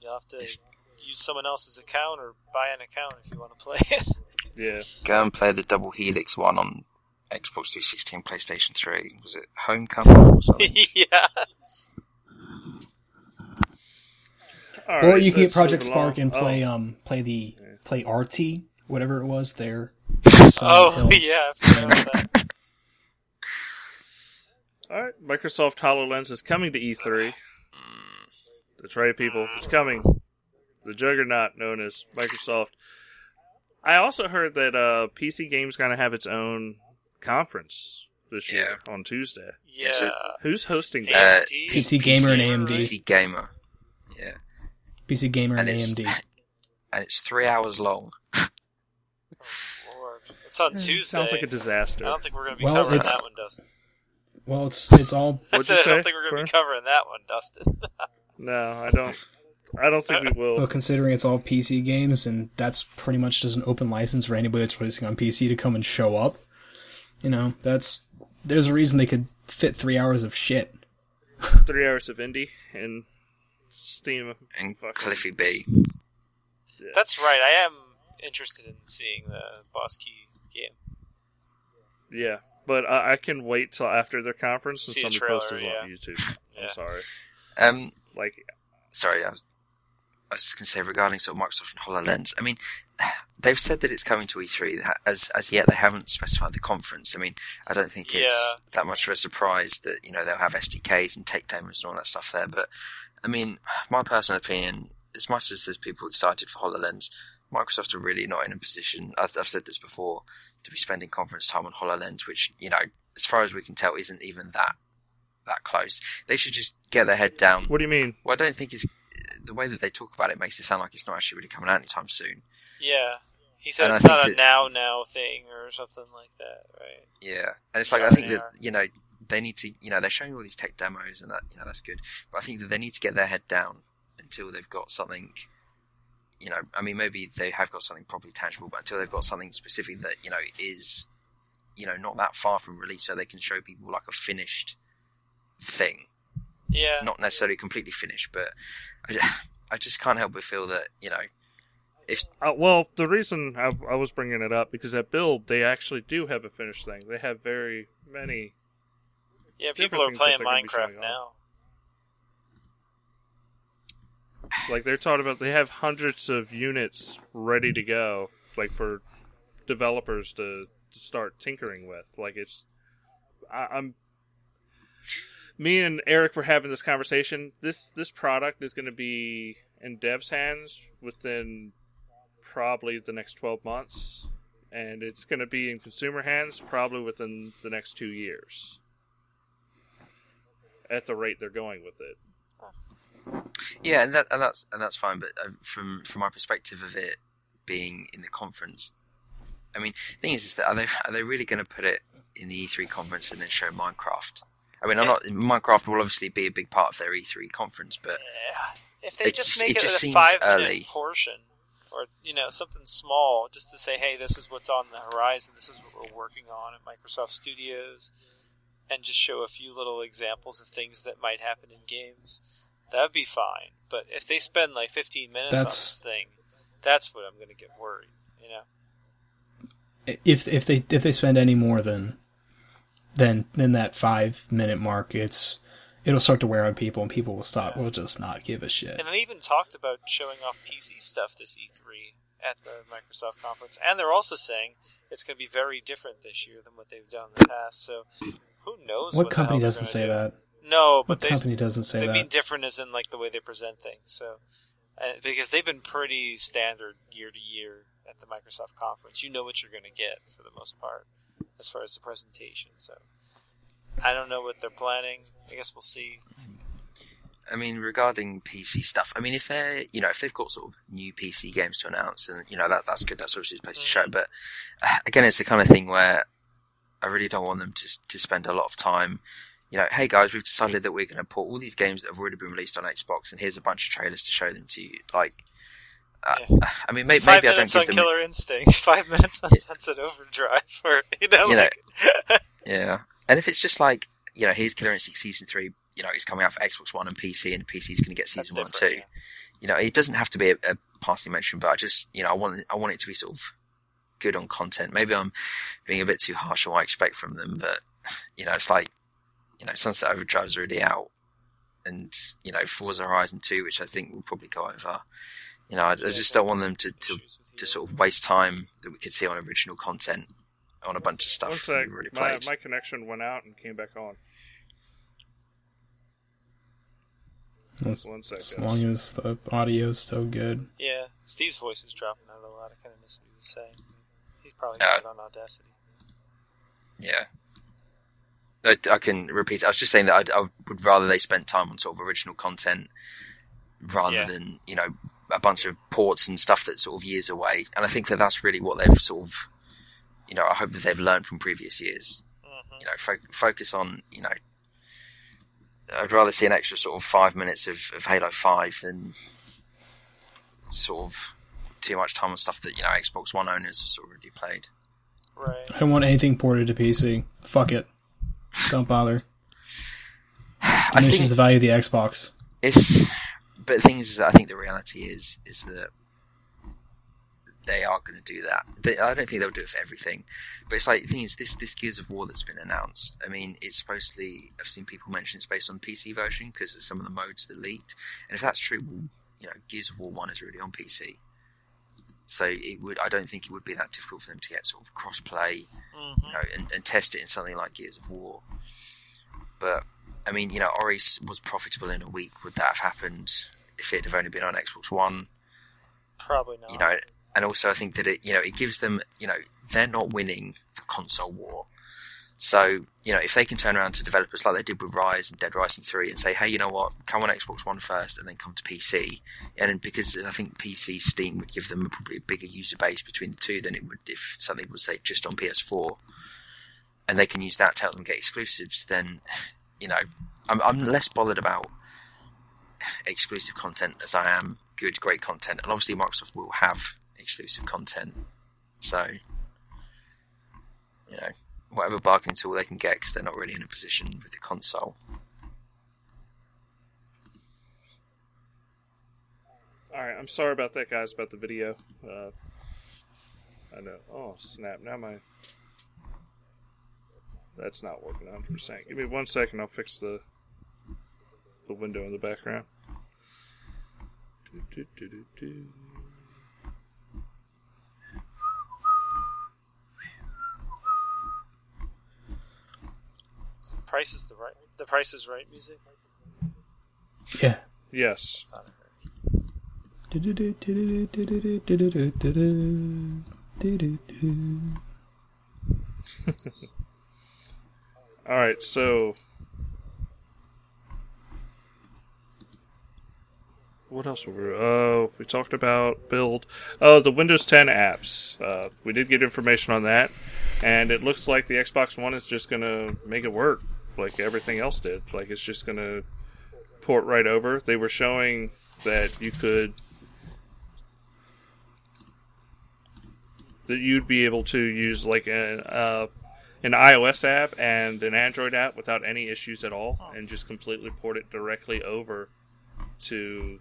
You'll have to use someone else's account or buy an account if you want to play it. Yeah. Go and play the Double Helix one on Xbox 360 and PlayStation 3. Was it Homecoming or something? yeah. All or right, you can get Project Spark and play Oh, um play the play P.T. whatever it was there. Oh yeah, I forgot about that. All right. Microsoft HoloLens is coming to E3. Mm, That's right, people. It's coming. The juggernaut known as Microsoft. I also heard that uh, PC Gamer's going to have its own conference this year on Tuesday. Yeah. Is Who's hosting Uh, that? AMD, PC Gamer and AMD. PC Gamer. Yeah. PC Gamer and, And AMD. and it's three hours long. Oh, Lord. It's on Tuesday. Hmm, Sounds like a disaster. I don't think we're going to be Well, covering that one, Dustin. Well, it's it's all I said I don't think we're going to be covering that one, Dustin. No, I don't. I don't think we will. well considering it's all PC games and that's pretty much just an open license for anybody that's releasing on PC to come and show up. You know, that's there's a reason they could fit three hours of shit. Three hours of indie and Steam. And Fucking- Cliffy B. Yeah. That's right. I am interested in seeing the Boss Key game. Yeah, but I, I can wait till after their conference and See a somebody post trailer, it yeah. on YouTube. Yeah. I'm sorry. Um, Like, sorry, I was, I was just going to say regarding sort of Microsoft and HoloLens. I mean, they've said that it's coming to E3. As as yet, they haven't specified the conference. I mean, I don't think it's Yeah. that much of a surprise that you know they'll have SDKs and tech demos and all that stuff there. But I mean, my personal opinion, as much as there's people excited for HoloLens, Microsoft are really not in a position. I've, I've said this before to be spending conference time on HoloLens, which you know, as far as we can tell, isn't even that that close. They should just get their head down. what do you mean? Well, I don't think it's the way that they talk about it makes it sound like it's not actually really coming out anytime soon. Yeah. He said And it's not a that- now now thing or something like that, right? Yeah, and it's like Yeah, I think that are. you know they need to you know they're showing all these tech demos and that you know that's good, but I think that they need to get their head down until they've got something. You know, I mean, maybe they have got something properly tangible, but until they've got something specific that you know is, you know, not that far from release, so they can show people like a finished thing. Yeah. not necessarily completely finished, but I, I just can't help but feel that you know if Uh, well, the reason I, I was bringing it up because at Build they actually do have a finished thing. They have very many. Yeah, people are playing they're gonna be Minecraft showing now. Like they're talking about, they have hundreds of units ready to go, like for developers to, to start tinkering with. Like it's, I, I'm. Me and Eric were having this conversation. This this product is going to be in devs' hands within probably the next twelve months, and it's going to be in consumer hands probably within the next two years. At the rate they're going with it. Yeah, and that and that's and that's fine. But uh, from from my perspective of it being in the conference, I mean, the thing is, is that are they are they really going to put it in the E3 conference and then show Minecraft? I mean, I'm not. Minecraft will obviously be a big part of their E3 conference, but Yeah. If they It just just- make it just a five minute early. portion, or you know something small, just to say, hey, this is what's on the horizon. This is what we're working on at Microsoft Studios, and just show a few little examples of things that might happen in games. That would be fine. But if they spend like 15 minutes on this thing, that's what I'm going to get worried. You know. If if they if they spend any more than than than that five minute mark, it's it'll start to wear on people, and people will stop. Will just not give a shit. And they even talked about showing off PC stuff this E3 at the Microsoft conference, and they're also saying it's going to be very different this year than what they've done in the past. So who knows? What the company doesn't say do. that? No, but What they, company doesn't say they that? mean different as in like the way they present things. So uh, because they've been pretty standard year to year at the Microsoft conference, you know what you're going to get for the most part as far as the presentation. So I don't know what they're planning. I guess we'll see. I mean, regarding PC stuff, I mean, if they're, you know, if they've got sort of new PC games to announce, then, you know, that, that's good. That's obviously the place to show. But uh, again, it's the kind of thing where I really don't want them to, to spend a lot of time, you know, hey guys, we've decided that we're going to put all these games that have already been released on Xbox and here's a bunch of trailers to show them to you. Like, uh, I mean, may, maybe I don't minutes give on them, Killer Instinct, five minutes on Sunset Overdrive, or you know, You know, yeah. And if it's just like, you know, here's Killer Instinct Season 3, you know, it's coming out for Xbox One and PC and PC is going to get Season 1 different. too. yeah. you know, it doesn't have to be a, a passing mention, but I just, you know, I want, I want it to be sort of good on content. Maybe I'm being a bit too harsh on what I expect from them, but you know, it's like, you know, Sunset Overdrive's already out, and you know, Forza Horizon Two, which I think we'll probably go over. You know, I, I just don't want them to, to to sort of waste time that we could see on original content on a bunch of stuff One sec, we've already my, played. my connection went out and came back on. As, One sec, as long as the audio's still good. Yeah, Steve's voice is dropping out a lot. I kind of miss what he was saying. He's probably Uh, on Audacity. Yeah. I, I can repeat. I was just saying that I'd, I would rather they spent time on sort of original content rather Yeah. than you know a bunch of ports and stuff that's sort of years away. And I think that that's really what they've sort of, you know, I hope that they've learned from previous years. hmm You know, fo- focus on you know. I'd rather see an extra sort of five minutes of, of Halo Five than sort of too much time on stuff that you know Xbox One owners have sort of already played. Right. I don't want anything ported to PC. Fuck it. Don't bother. I Diminishes the value of the Xbox. it's but the thing is, is that I think the reality is is that they are going to do that. They, I don't think they'll do it for everything, but it's like the thing is this this Gears of War that's been announced. I mean, it's supposedly I've seen people mention it's based on the PC version because of some of the modes that leaked, and if that's true, well, you know, Gears of War One is really on PC. So it would. I don't think it would be that difficult for them to get sort of cross-play hmm you know, and, and test it in something like Gears of War. But I mean, you know, Ori was profitable in a week. Would that have happened if it had only been on Xbox One? Probably not. You know, and also I think that it, you know, it gives them, you know, they're not winning the console war. So, you know, if they can turn around to developers like they did with Ryse and Dead Rising 3 and say, hey, you know what, come on Xbox One first and then come to PC. And because I think PC Steam would give them a, probably a bigger user base between the two than it would if something was, say, just on PS4. And they can use that to help them get exclusives, then, you know, I'm, I'm less bothered about exclusive content as I am good, great content. And obviously, Microsoft will have exclusive content. So, you know, whatever bargaining tool they can get because they're not really in a position with the console. All right, I'm sorry about that, guys, about the video. Uh, I know. Oh snap! Now my that's not working 100. percent Give me one second. I'll fix the the window in the background. Do, do, do, price is the right. The price is right music. Yeah. Yes. Thought I heard. All right. So, what else were we? Oh, we talked about build. Oh, the Windows 10 apps. Uh, we did get information on that, and it looks like the Xbox One is just gonna make it work like everything else did. Like it's just gonna port right over. They were showing that you could that you'd be able to use like an uh, an iOS app and an Android app without any issues at all, and just completely port it directly over to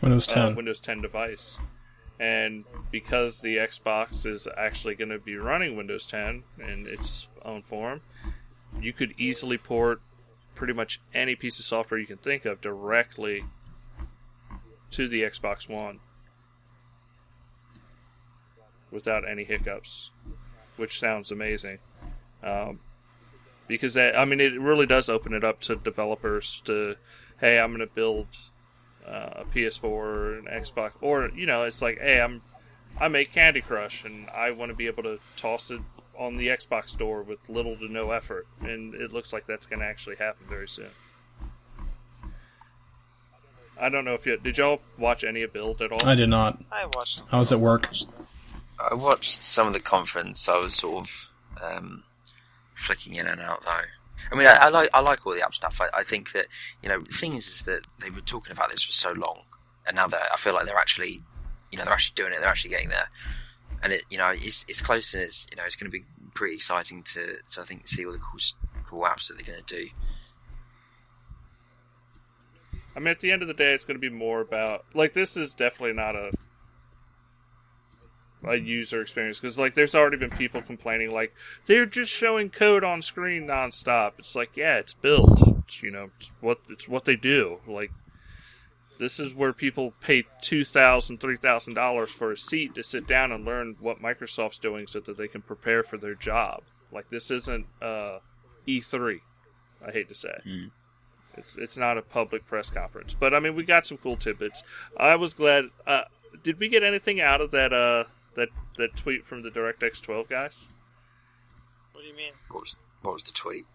Windows uh, 10. Windows 10 device. And because the Xbox is actually going to be running Windows 10 in its own form, you could easily port pretty much any piece of software you can think of directly to the Xbox One without any hiccups, which sounds amazing. Um, because that, I mean, it really does open it up to developers to, hey, I'm going to build uh, a PS4 or an Xbox, or you know, it's like, hey, I'm I make Candy Crush and I want to be able to toss it on the Xbox store with little to no effort, and it looks like that's going to actually happen very soon. I don't know if you did y'all watch any of Build at all. I did not. I watched. them. I was at work. I watched some of the conference. I was sort of um, flicking in and out though. I mean, I, I like I like all the app stuff. I, I think that you know, the thing is, is that they were talking about this for so long, and now that I feel like they're actually, you know, they're actually doing it. They're actually getting there, and it, you know, it's it's close and it's you know, it's going to be pretty exciting to, to I think see all the cool cool apps that they're going to do. I mean, at the end of the day, it's going to be more about like this is definitely not a a user experience because like there's already been people complaining like they're just showing code on screen nonstop. It's like yeah, it's built. It's, you know, it's what it's what they do. Like this is where people pay two thousand, three thousand dollars for a seat to sit down and learn what Microsoft's doing so that they can prepare for their job. Like this isn't uh, E3. I hate to say. Mm. It's it's not a public press conference, but I mean we got some cool tidbits. I was glad. Uh, did we get anything out of that uh that that tweet from the DirectX 12 guys? What do you mean? What was what was the tweet?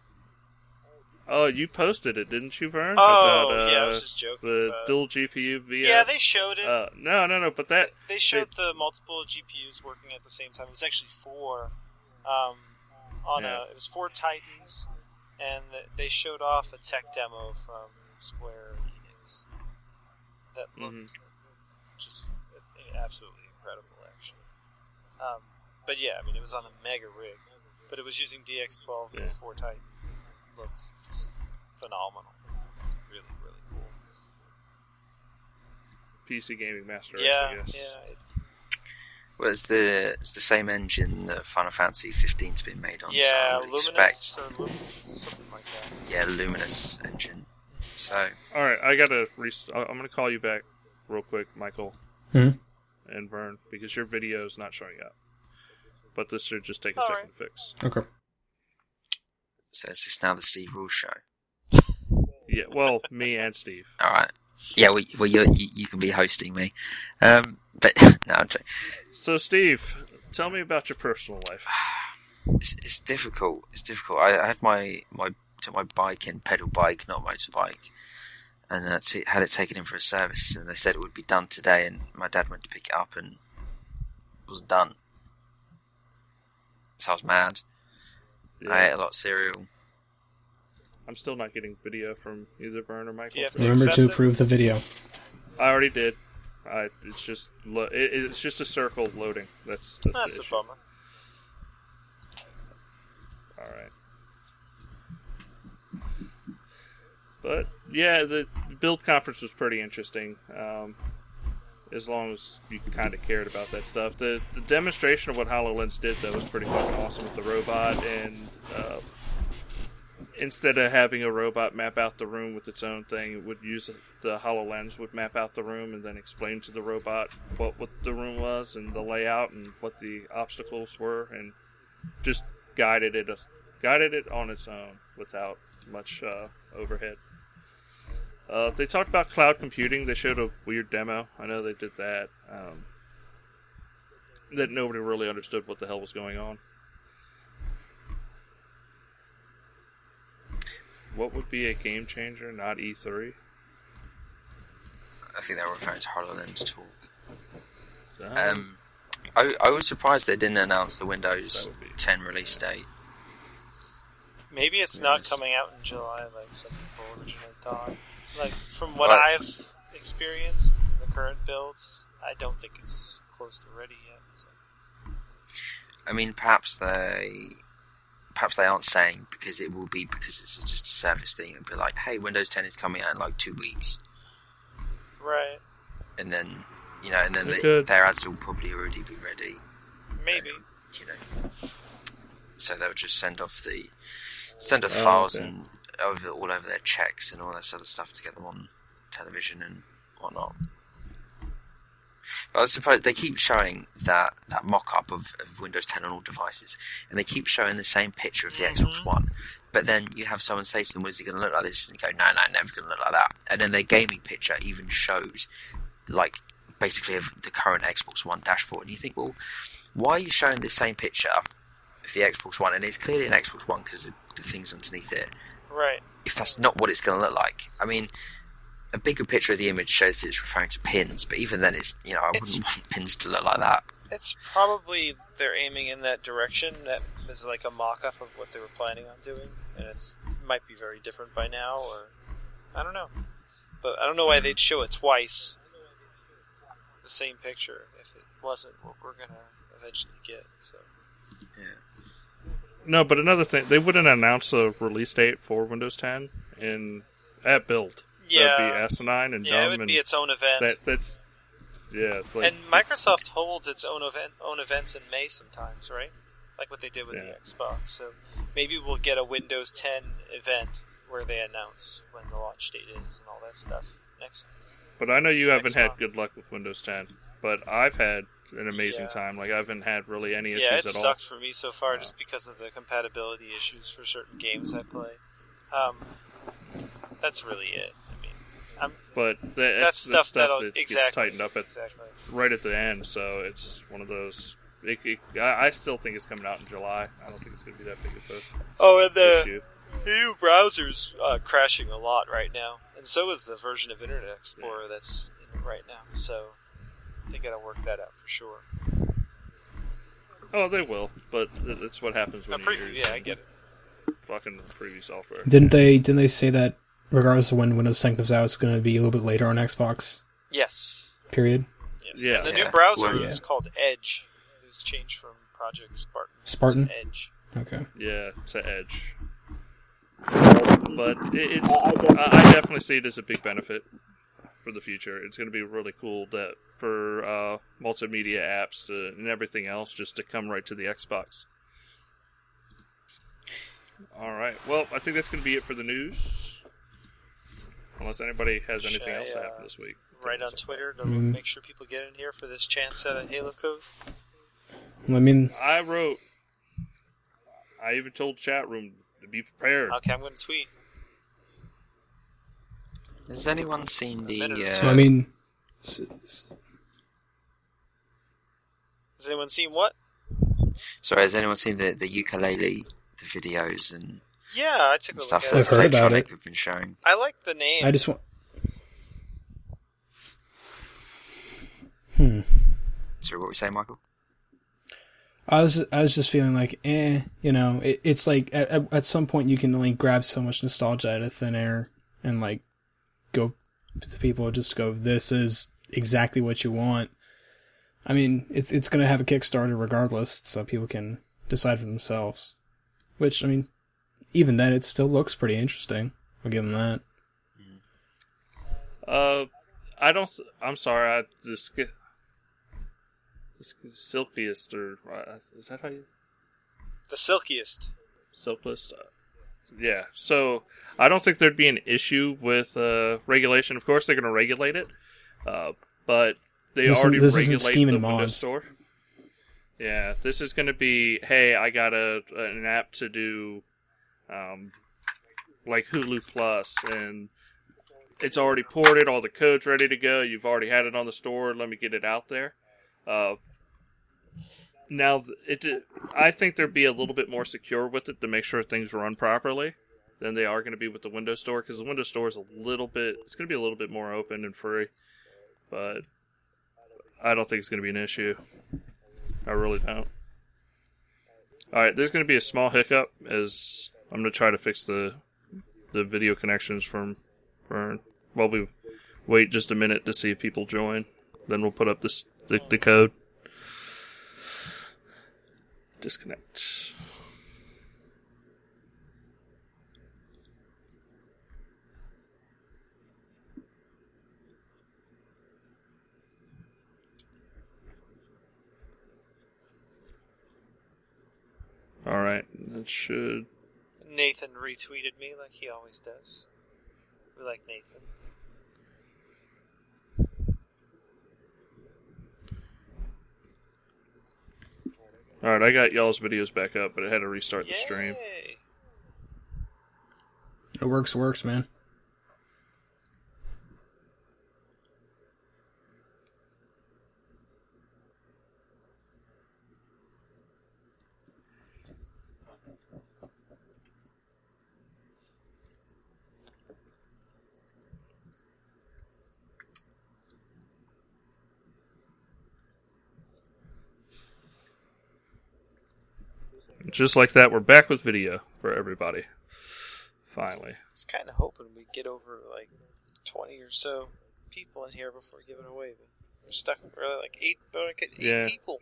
Oh, you posted it, didn't you, Vern? Oh, About, uh, yeah, I was just joking. the dual GPU VS. yeah, they showed it. Uh, no, no, no. But that they showed the multiple GPUs working at the same time. It was actually four. Um, on Yeah. a, it was four Titans, and they showed off a tech demo from Square Enix that looked Mhm. just absolutely incredible, actually. Um, but yeah, I mean, it was on a mega rig, but it was using DX12 Yeah. with four Titans. It looked just phenomenal. Really, really cool. PC Gaming Master Race, Yeah, I guess. yeah. It, Well, it's the it's the same engine that Final Fantasy 15's been made on. yeah, so I Luminous expect, or Luminous, something like that. yeah, Luminous engine. So All right, I gotta. Rest- I- I'm gonna call you back real quick, Michael Hmm? and Vern, because your video is not showing up. But this should just take a All second to fix. Okay. So is this now the Steve Rule show? Yeah, well, me and Steve. All right. Yeah, well, well you you you can be hosting me. Um, but no, I'm joking. So, Steve, tell me about your personal life. it's, it's difficult. It's difficult. I, I had my my took my bike in, pedal bike, not motorbike, and uh, t- had it taken in for a service, and they said it would be done today. And my dad went to pick it up, and it wasn't done. So I was mad. Yeah, I ate a lot of cereal. I'm still not getting video from either Vern or Michael. Do to Remember to it? approve the video. I already did. I, it's just lo- it, it's just a circle loading. That's that's, That's the a issue. bummer. All right. But yeah, the build conference was pretty interesting. Um, as long as you kind of cared about that stuff. The, the demonstration of what HoloLens did, though, was pretty fucking awesome with the robot. And uh, instead of having a robot map out the room with its own thing, it would use the HoloLens would map out the room and then explain to the robot what, what the room was and the layout and what the obstacles were, and just guided it guided it on its own without much uh, overhead. Uh, they talked about cloud computing. They showed a weird demo. I know they did that. Um, that nobody really understood what the hell was going on. What would be a game changer, not E3? I think they were referring to HoloLens talk. Um, Um, I, I was surprised they didn't announce the Windows be- 10 release date. Maybe it's not coming out in July like some people originally thought. Like from what Well- I've experienced in the current builds, I don't think it's close to ready yet. So. I mean, perhaps they perhaps they aren't saying because it will be because it's just a service thing and be like, hey, Windows 10 is coming out in like two weeks, Right. and then you know, and then They they, could. their ads will probably already be ready. Maybe. Um, you know. So they'll just send off the send off Oh, files okay. and over all over their checks and all that sort of stuff to get them on television and whatnot. But I suppose they keep showing that, that mock up of, of Windows 10 on all devices, and they keep showing the same picture of the Xbox Mhm. One. But then you have someone say to them, What is it going to look like this?" And they go, "No, no, never going to look like that." And then their gaming picture even shows, like, basically of the current Xbox One dashboard. And you think, well, why are you showing the same picture of the Xbox One? And it's clearly an Xbox One because the things underneath it. Right. If that's not what it's going to look like, I mean, a bigger picture of the image shows that it's referring to pins, but even then, it's you know, I It's- wouldn't want pins to look like that. It's probably they're aiming in that direction. That is like a mock-up of what they were planning on doing, and it's might be very different by now, or I don't know. But I don't know why they'd show it twice, the same picture, if it wasn't what we're gonna eventually get. So no, but another thing, they wouldn't announce a release date for Windows 10 in at build. Yeah, That'd be asinine and yeah, it dumb, would and be its own event. that that's yeah. It's like, and Microsoft holds its own event, own events in May sometimes, right? Like what they did with Yeah. the Xbox. So maybe we'll get a Windows 10 event where they announce when the launch date is and all that stuff next. But I know you haven't Next had good luck with Windows 10. But I've had an amazing Yeah. time. Like I haven't had really any issues Yeah, it at all. sucked for me so far Yeah. just because of the compatibility issues for certain games I play. Um, that's really it. I mean, I'm, But that, that's, stuff, stuff that'll that exactly gets tightened up at exactly. right at the end. So it's one of those. It, it, I I still think it's coming out in July. I don't think it's going to be that big of a Oh, and the issue. The new browser's uh, crashing a lot right now, and so is the version of Internet Explorer that's in right now. So they got to work that out for sure. Oh, they will. But that's what happens A when you use yeah, I get it. fucking preview software. Didn't they? Didn't they say that regardless of when Windows 10 comes out, it's going to be a little bit later on Xbox? Yes, Period. yes. Yeah. And the Yeah. new browser Well, is called Edge. It was changed from Project Spartan. to Spartan? Edge. Okay. Yeah, to Edge. But it's I I definitely see it as a big benefit for the future. It's going to be really cool that for uh, multimedia apps to, and everything else just to come right to the Xbox. All right. Well, I think that's going to be it for the news. Unless anybody has anything I, else that uh, happened this week. Right on Twitter to Mhm. make sure people get in here for this chance at a Halo code. I mean, I wrote. I even told chat room to be prepared. Okay, I'm going to tweet. Has anyone seen the? minute Uh, so I mean, s- s- Has anyone seen what? sorry, has anyone seen the the Yooka-Laylee, the videos and, Yeah, I took a and look stuff at that I've heard about it. have been showing? I like the name. I just want. Hmm. Sorry, what were we saying, Michael? I was I was just feeling like, eh, you know, it, it's like at, at at some point you can only grab so much nostalgia out of thin air and like go to people just go, this is exactly what you want. I mean, it's it's gonna have a Kickstarter regardless, so people can decide for themselves. Which I mean, even then, it still looks pretty interesting. I'll give them that. Uh, I don't. I'm sorry. I just get silkiest or uh, is that how you The silkiest. silklist? Yeah. So I don't think there'd be an issue with uh, regulation. Of course, they're going to regulate it, uh, but they This- already isn't regulate Steam the Windows mods. Store. Yeah, this is going to be. Hey, I got a an app to do, um, like Hulu Plus, and it's already ported. All the code's ready to go. You've already had it on the store. Let me get it out there. Uh, now, it. I think they'd be a little bit more secure with it to make sure things run properly than they are going to be with the Windows Store because the Windows Store is a little bit. It's going to be a little bit more open and free, but I don't think it's going to be an issue. I really don't. All right, there's going to be a small hiccup as I'm going to try to fix the the video connections from Vern. While we wait just a minute to see if people join, then we'll put up this the, the code. Disconnect. All right, that should. Nathan retweeted me like he always does. We like Nathan. All right, I got y'all's videos back up, but I had to restart the stream. It works, works, man. Just like that, we're back with video for everybody. Finally. I was kind of hoping we'd get over like 20 or so people in here before giving away, but we're stuck. We're like eight, we're like eight Yeah. people.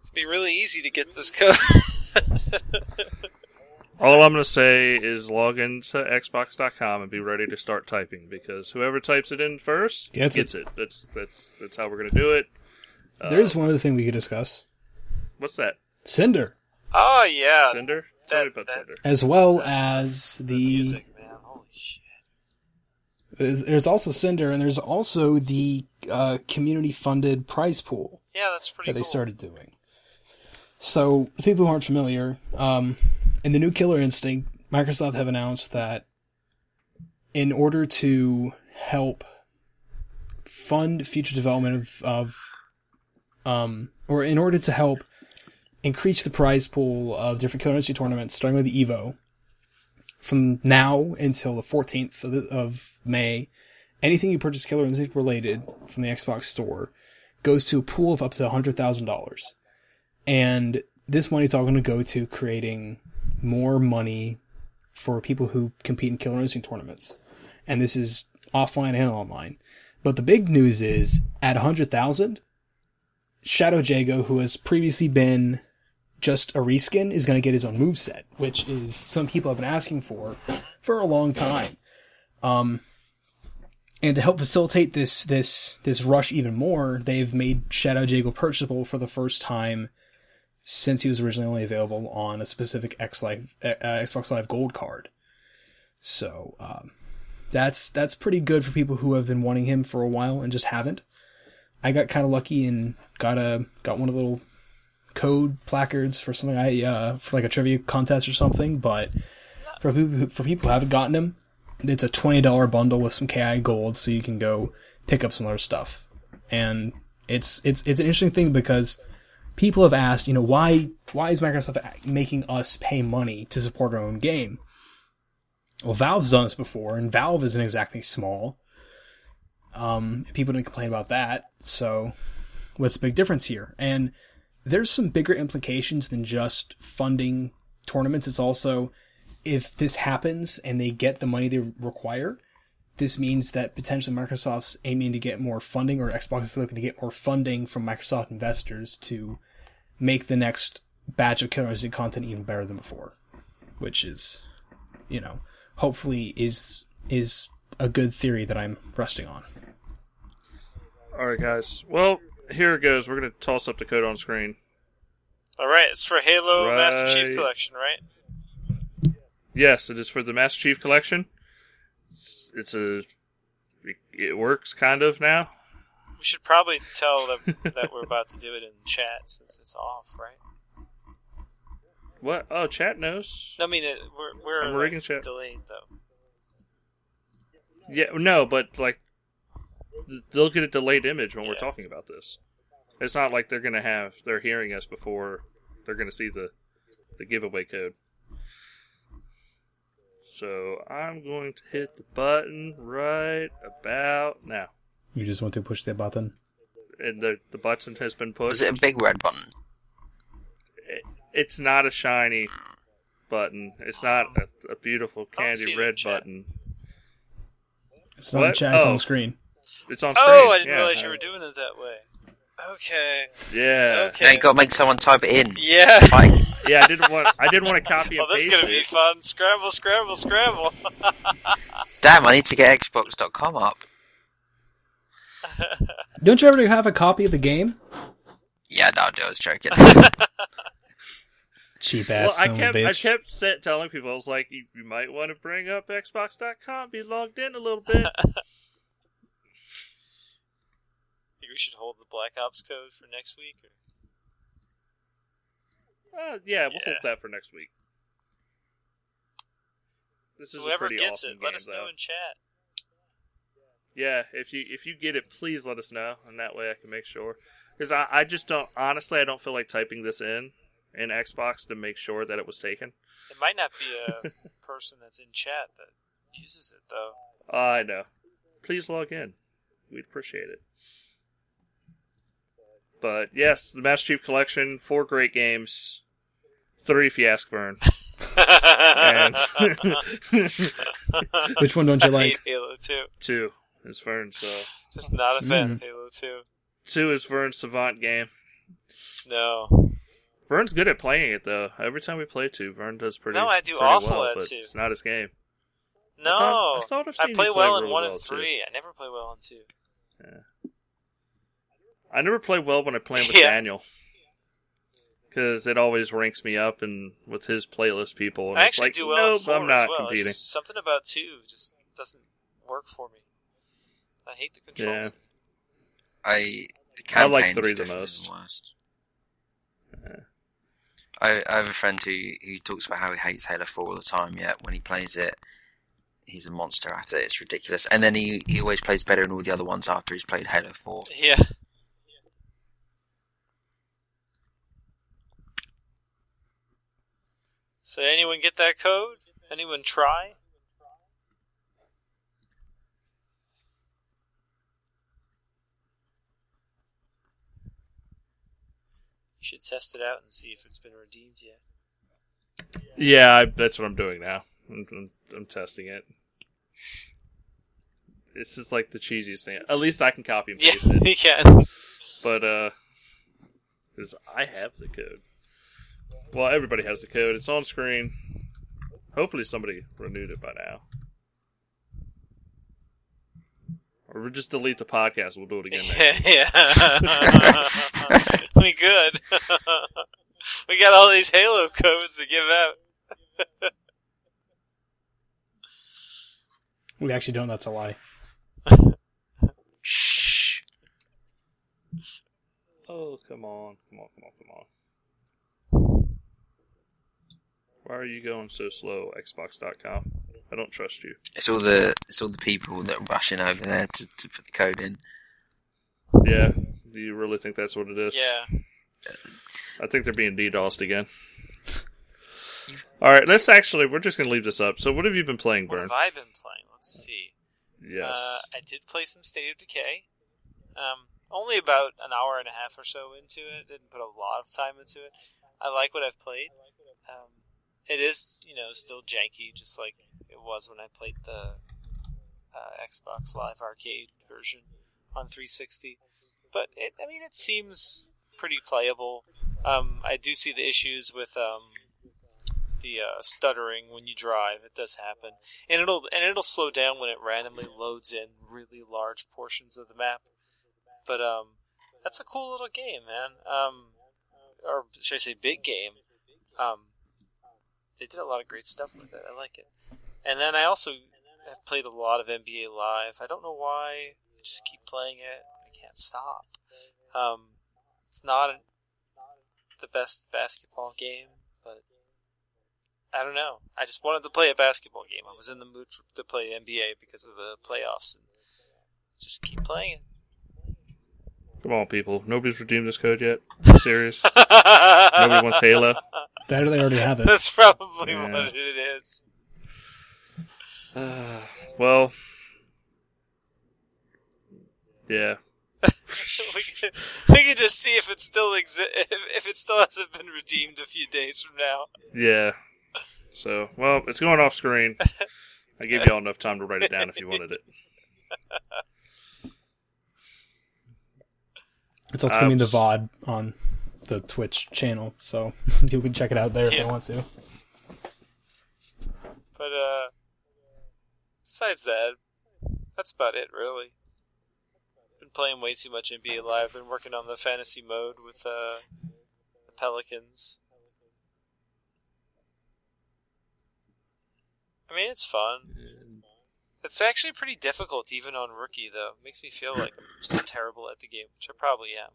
It's be really easy to get this code. All I'm going to say is log into Xbox.com and be ready to start typing because whoever types it in first Gets it. gets it. That's that's that's how we're going to do it. Uh, There's one other thing we could discuss. what's that? Cinder, oh yeah, Cinder? Tell me that- about that- Cinder. as well That's as the the music, man. Holy shit! there's there's also Cinder, and there's also the uh, community-funded prize pool Yeah, that's pretty. that they cool. started doing. So, for people who aren't familiar, um, in the new Killer Instinct, Microsoft have announced that in order to help fund future development of, of um, or in order to help increase the prize pool of different Killer Instinct tournaments, starting with the Evo, from now until the 14th of, the, of May, anything you purchase Killer Instinct related from the Xbox Store goes to a pool of up to $100,000. And this money is all going to go to creating more money for people who compete in Killer Instinct tournaments. And this is offline and online. But the big news is at 100,000, Shadow Jago, who has previously been just a reskin, is going to get his own move set, which is some people have been asking for for a long time. Um, and to help facilitate this this this rush even more, they've made Shadow Jago purchasable for the first time since he was originally only available on a specific X Live, uh, Xbox Live Gold card. So um, that's that's pretty good for people who have been wanting him for a while and just haven't. I got kind of lucky and got a got one of the little code placards for something I uh, for like a trivia contest or something. But for people who, for people who haven't gotten them, it's a twenty dollar bundle with some KI gold, so you can go pick up some other stuff. And it's it's it's an interesting thing because people have asked, you know, why why is Microsoft making us pay money to support our own game? Well, Valve's done this before, and Valve isn't exactly small. Um, people didn't complain about that. So, what's the big difference here? And there's some bigger implications than just funding tournaments. It's also if this happens and they get the money they require, this means that potentially Microsoft's aiming to get more funding, or Xbox is looking to get more funding from Microsoft investors to make the next batch of Killer Instinct content even better than before, which is, you know, hopefully is is a good theory that I'm resting on. All right, guys. Well, here it goes. We're gonna toss up the code on screen. All right, it's for Halo Master Chief Collection, right? Yes, it is for the Master Chief Collection. It's, it's a. It, it works kind of now. We should probably tell them that we're about to do it in chat since it's off, right? What? Oh, chat knows. I mean, it, we're we're I'm like, chat. delayed though. Yeah, no, but like they'll get a delayed image when we're talking about this. It's not like they're gonna have they're hearing us before they're gonna see the the giveaway code. So I'm going to hit the button right about now, You just want to push the button. and the the button has been Was pushed. it a big red button? It's not a shiny button. It's not a, a beautiful I don't see candy red button. It's not in What? chat, it's Oh. on screen. It's on oh, screen. Oh, I didn't yeah. realize you were doing it that way. Okay. Yeah, Okay. Now you got to make someone type it in. Yeah. Like, yeah. I didn't want. I didn't want to copy and Oh, this is gonna be fun. Scramble, scramble, scramble. damn, I need to get Xbox.com up. Don't you ever have a copy of the game? Yeah, no, I was joking. Cheap Well, ass I kept of a I bitch. kept set telling people I was like, you, you might want to bring up Xbox.com, be logged in a little bit. We should hold the Black Ops code for next week? Or... uh, yeah, we'll Yeah. hold that for next week. This is Whoever a pretty gets awesome it, game, let us though. know in chat. Yeah, if you if you get it, please let us know, and that way I can make sure. Because I, I just don't honestly, I don't feel like typing this in in Xbox to make sure that it was taken. It might not be a person that's in chat that uses it though. I know. Please log in. We'd appreciate it. But yes, the Master Chief Collection, four great games. Three if you ask Vern. And Which one don't you I like? hate Halo 2. two is Vern's uh Just not a fan Mm. of Halo 2. two is Vern's Savant game. No. Vern's good at playing it though. Every time we play two, Vern does pretty No, I do pretty awful well, at two. It's not his game. No. I thought- I thought I've I seen play you play well in really 1 well, and too. 3. I never play well in 2. I never play well when I play with Yeah. Daniel. Because it always ranks me up and with his playlist people. And I it's actually like, do well. Nope, I'm not well. competing. It's something about 2 just doesn't work for me. I hate the controls. Yeah. I the I like three the most. The worst. Yeah. I, I have a friend who who talks about how he hates Halo Four all the time. Yet when he plays it, he's a monster at it. It's ridiculous. And then he, he always plays better in all the other ones after he's played Halo Four. Yeah. So anyone get that code? Anyone try? You should test it out and see if it's been redeemed yet. Yeah, I, that's what I'm doing now. I'm, I'm, I'm testing it. This is like the cheesiest thing. At least I can copy and Yeah, paste it. you can. But, uh, because I have the code. Well, everybody has the code. It's on screen. Hopefully somebody renewed it by now. Or we'll just delete the podcast. We'll do it again next yeah. we good. we got all these Halo codes to give out. We actually don't, that's a lie. Shh. Oh, come on. Come on, come on, come on. Why are you going so slow, Xbox.com? I don't trust you. It's all the it's all the people that are rushing over there to, to put the code in. Yeah, do you really think that's what it is? Yeah. I think they're being DDoSed again. Alright, let's actually, we're just going to leave this up. So, what have you been playing, Vern? What have I been playing? Let's see. Yes. Uh, I did play some State of Decay. Um, only about an hour and a half or so into it. Didn't put a lot of time into it. I like what I've played. Um, it is, you know, still janky, just like it was when I played the uh, Xbox Live Arcade version on 360. But it, I mean, it seems pretty playable. Um, I do see the issues with um, the uh, stuttering when you drive. It does happen, and it'll and it'll slow down when it randomly loads in really large portions of the map. But um, that's a cool little game, man. Um, or should I say, big game. Um, they did a lot of great stuff with it. I like it. And then I also have played a lot of NBA Live. I don't know why. I just keep playing it. I can't stop. Um, it's not the best basketball game, but I don't know. I just wanted to play a basketball game. I was in the mood for, to play NBA because of the playoffs, and just keep playing it. Come on, people. Nobody's redeemed this code yet. You serious? Nobody wants Halo. That they already have it. That's probably Yeah. what it is. Uh, well, yeah. we, can, we can just see if it still exi- if, if it still hasn't been redeemed a few days from now. Yeah. So, well, it's going off screen. I gave y'all enough time to write it down if you wanted it. It's also coming to Abs- VOD on the Twitch channel, so people can check it out there if Yeah. they want to. But uh, besides that, that's about it, really. Been playing way too much NBA Live. Been working on the fantasy mode with uh, the Pelicans. I mean, it's fun. It's actually pretty difficult, even on rookie, though. It Makes me feel like I'm just terrible at the game, which I probably am.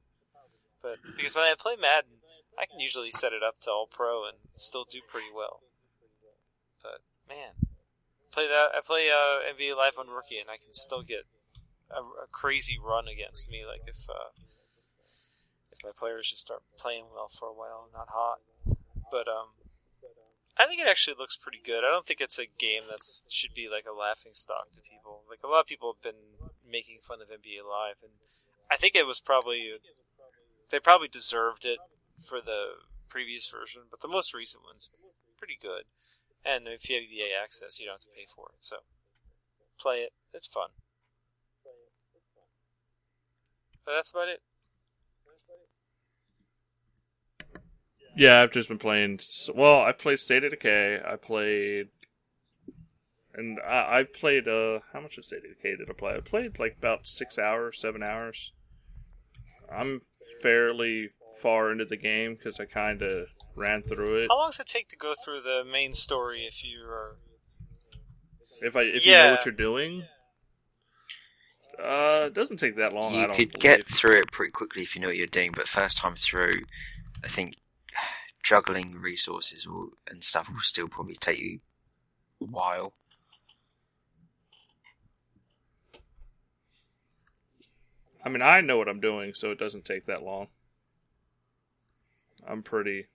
But because when I play Madden, I can usually set it up to all pro and still do pretty well. But man, play that. I play uh, NBA Live on rookie, and I can still get a, a crazy run against me. Like if uh, if my players just start playing well for a while, and not hot. But um, I think it actually looks pretty good. I don't think it's a game that should be like a laughing stock to people. Like a lot of people have been making fun of NBA Live, and I think it was probably they probably deserved it for the previous version, but the most recent one's pretty good. And if you have EA access, you don't have to pay for it. So play it; it's fun. But that's about it. Yeah, I've just been playing. Well, I played State of Decay. I played, and I, played. Uh, how much of State of Decay did I play? I played like about six hours, seven hours. I'm fairly far into the game because I kind of ran through it. How long does it take to go through the main story if you are? If I if you know what you're doing, uh, it doesn't take that long. I you don't could believe. get through it pretty quickly if you know what you're doing, but first time through, I think juggling resources will, and stuff will still probably take you a while. I mean, I know what I'm doing, so it doesn't take that long. I'm pretty.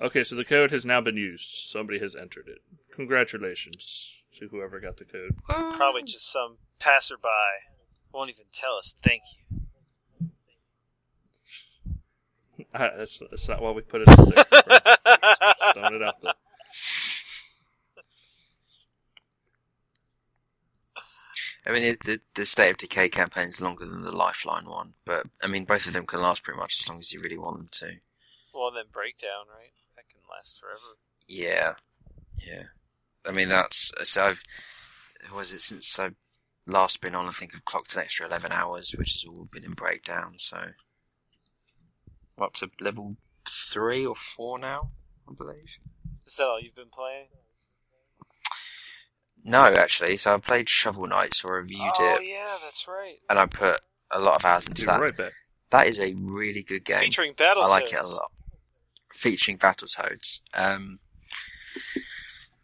Okay, so the code has now been used. Somebody has entered it. Congratulations to whoever got the code. Probably just some passerby won't even tell us thank you. Ah, that's, that's not why we put it out there. Throwing it out there. I mean, it, the the State of Decay campaign is longer than the Lifeline one, but I mean, both of them can last pretty much as long as you really want them to. well, then breakdown, right? That can last forever. Yeah, yeah. I mean, that's so. I've was it since I've last been on? I think I've clocked an extra eleven hours, which has all been in breakdown. So I'm up to level three or four now, I believe. Is that all you've been playing? No, actually. So I played Shovel Knight, so I reviewed oh it, yeah, that's right. and I put a lot of hours into You're that. right back. That is a really good game. Featuring Battletoads. I like it a lot. Featuring Battletoads. Um,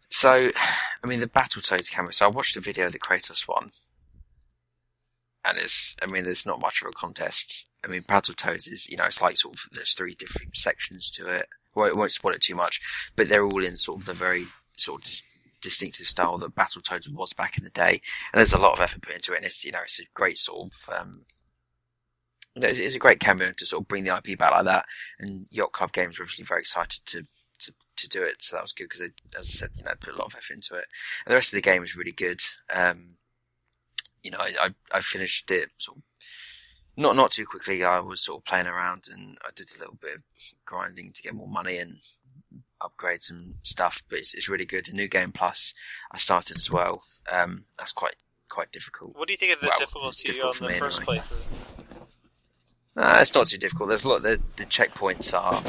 so, I mean, the Battletoads camera. So I watched the video of the Kratos one, and it's. I mean, there's not much of a contest. I mean, Battletoads is. You know, it's like sort of there's three different sections to it. Well, it won't spoil it too much, but they're all in sort of the very sort of dis- distinctive style that Battletoads was back in the day. And there's a lot of effort put into it, and it's you know it's a great sort of. Um, you know, it's, it's a great cameo to sort of bring the IP back like that and Yacht Club Games were obviously very excited to to, to do it, so that was good because, as I said, you know, put a lot of effort into it. And the rest of the game is really good. Um, you know, I, I I finished it sort of not not too quickly. I was sort of playing around and I did a little bit of grinding to get more money and upgrades and stuff, but it's, it's really good. A new game plus I started as well. Um, that's quite quite difficult. What do you think of the Well, difficulty difficult on the me first anyway. playthrough? Uh, it's not too difficult. There's a lot. The, the checkpoints are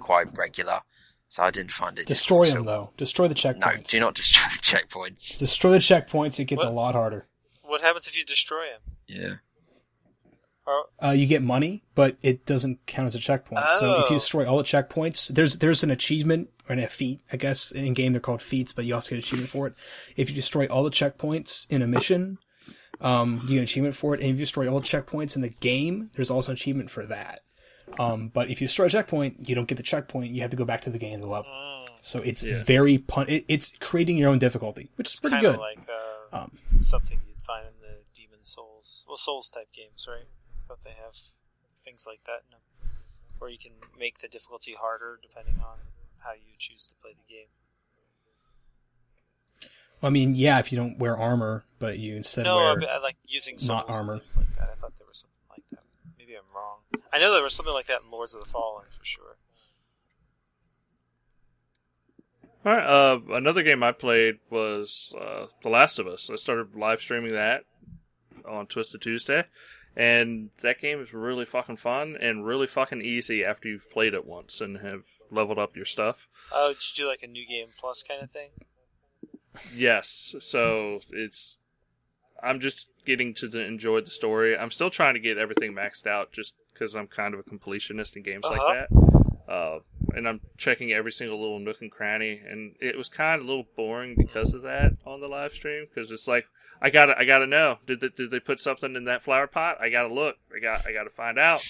quite regular, so I didn't find it. Destroy them though. Destroy the checkpoints. No, do not destroy the checkpoints. Destroy the checkpoints. It gets What? a lot harder. What happens if you destroy them? Yeah. Or, Uh, you get money, but it doesn't count as a checkpoint. So if Oh. you destroy all the checkpoints, there's there's an achievement or a feat, I guess in game they're called feats, but you also get an achievement for it. If you destroy all the checkpoints in a mission, um, you get an achievement for it. And if you destroy all the checkpoints in the game, there's also an achievement for that. Um, but if you destroy a checkpoint, you don't get the checkpoint. You have to go back to the beginning of the level. mm, So it's Yeah. very pun. It, it's creating your own difficulty, which is it's pretty good. like uh, Um, something you'd find in the Demon Souls, well, Souls type games, right? I thought they have things like that in them, where you can make the difficulty harder depending on how you choose to play the game. I mean, yeah, if you don't wear armor, but you instead no, I, wear I like using not armor. and things like that. I thought there was something like that. Maybe I'm wrong. I know there was something like that in Lords of the Fallen for sure. All right. Uh, another game I played was uh, The Last of Us. I started live streaming that on Twisted Tuesday, and that game is really fucking fun and really fucking easy after you've played it once and have leveled up your stuff. Oh, did you do like a new game plus kind of thing? Yes. So it's I'm just getting to the, enjoy the story. I'm still trying to get everything maxed out just because I'm kind of a completionist in games Uh-huh. like that. Uh, and I'm checking every single little nook and cranny, and it was kind of a little boring because of that on the live stream. Because it's like I gotta, I gotta know. Did they, did they put something in that flower pot? I gotta look. I got, I gotta find out.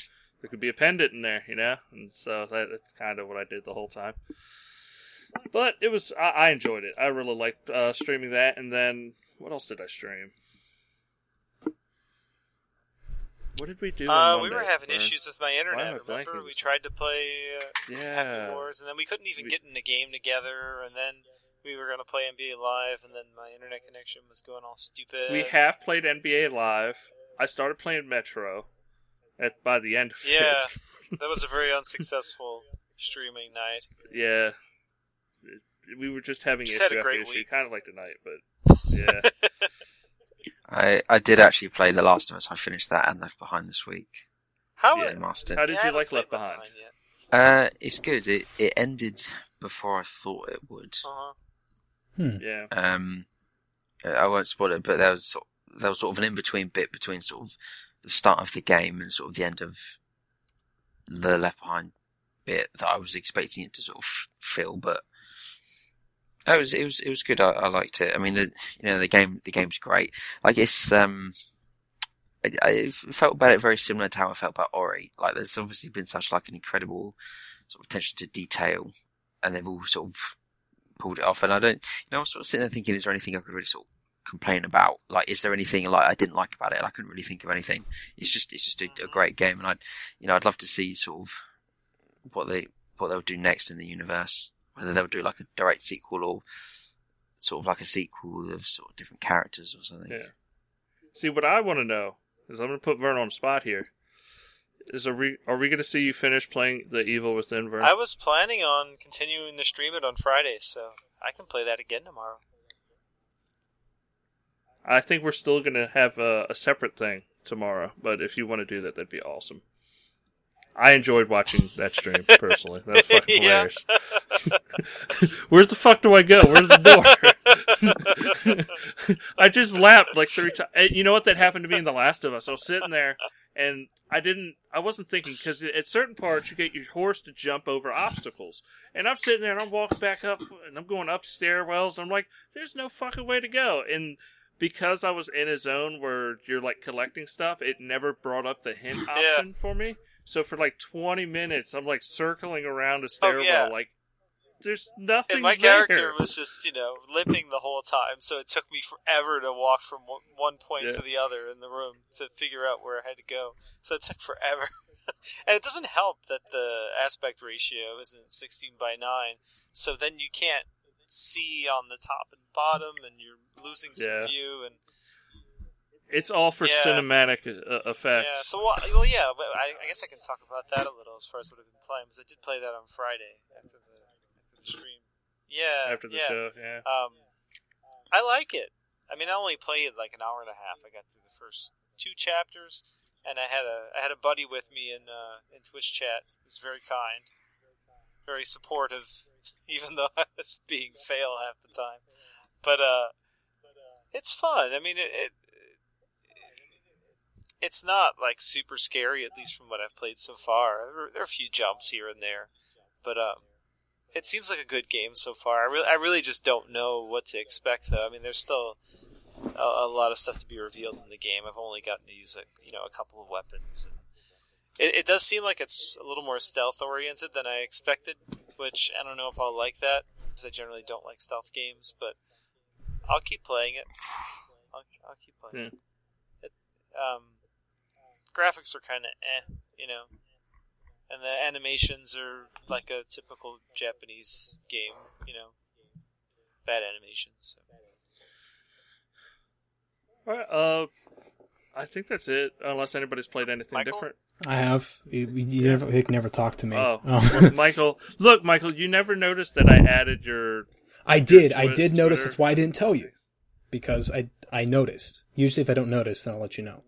There could be a pendant in there, you know. And so that, that's kind of what I did the whole time. But it was, I, I enjoyed it. I really liked uh, streaming that. And then what else did I stream? What did we do? Uh, we were having issues with my internet. Remember, we tried to play uh, Happy Yeah. Wars, and then we couldn't even We- get in a game together. And then we were going to play NBA Live, and then my internet connection was going all stupid. We have played NBA Live. I started playing Metro at by the end of Yeah. it. that was a very unsuccessful streaming night. yeah. It- we were just having Just issue had a after great issue, week. kind of like tonight, but yeah. I I did actually play The Last of Us. I finished that and Left Behind this week. How? Yeah. Remastered. How did Yeah, you like Left Behind? yet. Uh, it's good. It it ended before I thought it would. Uh-huh. Hmm. Yeah. Um, I won't spoil it, but there was sort there was sort of an in between bit between sort of the start of the game and sort of the end of the Left Behind bit that I was expecting it to sort of fill, but it was it was it was good. I, I liked it. I mean, the, you know, the game the game's great. Like it's um. I, I felt about it very similar to how I felt about Ori. Like, there's obviously been such like an incredible sort of attention to detail, and they've all sort of pulled it off. And I don't, you know, I was sort of sitting there thinking, is there anything I could really sort of complain about? Like, is there anything like I didn't like about it? And I couldn't really think of anything. It's just, it's just a, a mm-hmm. great game, and I'd, you know, I'd love to see sort of what they what they'll do next in the universe. Whether they'll do like a direct sequel or sort of like a sequel of sort of different characters or something. Yeah. See, what I want to know is I'm going to put Vern on the spot here. Is are we are we going to see you finish playing the Evil Within, Vern? I was planning on continuing to stream it on Friday, so I can play that again tomorrow. I think we're still going to have a, a separate thing tomorrow, but if you want to do that, that'd be awesome. I enjoyed watching that stream personally. That was fucking hilarious. Where the fuck do I go? Where's the door? I just lapped like three times. Eh, you know what? That happened to me in The Last of Us. I was sitting there and I didn't, I wasn't thinking because at certain parts you get your horse to jump over obstacles. And I'm sitting there and I'm walking back up and I'm going up stairwells and I'm like, there's no fucking way to go. And because I was in a zone where you're like collecting stuff, it never brought up the hint option for me. So for like 20 minutes, I'm like circling around a oh, stairwell, yeah. like there's nothing. And my there. character was just, you know, limping the whole time, so it took me forever to walk from one, point Yeah. to the other in the room to figure out where I had to go. So it took forever. and it doesn't help that the aspect ratio isn't 16 by 9, so then you can't see on the top and bottom, and you're losing some Yeah. view. And It's all for Yeah. cinematic uh, effects. yeah, so well, well yeah, but I, I guess I can talk about that a little as far as what I've been playing because I did play that on Friday after the, after the stream. Yeah, after the yeah. show. Yeah. Um, I like it. I mean, I only played like an hour and a half. I got through the first two chapters, and I had a I had a buddy with me in uh, in Twitch chat. He was very kind, very supportive, even though I was being fail half the time. But uh, it's fun. I mean, it, it it's not like super scary, at least from what I've played so far. There- There are a few jumps here and there, but um, it seems like a good game so far. I really, I really just don't know what to expect, though. I mean, there's still a, a lot of stuff to be revealed in the game. I've only gotten to use a, you know, a couple of weapons. And it, it does seem like it's a little more stealth oriented than I expected, which I don't know if I'll like that because I generally don't like stealth games. But I'll keep playing it. I'll, I'll keep playing it. it. Um, graphics are kind of eh, you know and the animations are like a typical Japanese game, you know, bad animations. So. All right, uh, I think that's it. Unless anybody's played anything Michael? different. I have. You, you never, you never talk to me. Oh, well, Michael, look, Michael, you never noticed that I added your. I did. I did notice. Twitter. That's why I didn't tell you because I I noticed. Usually, if I don't notice, then I'll let you know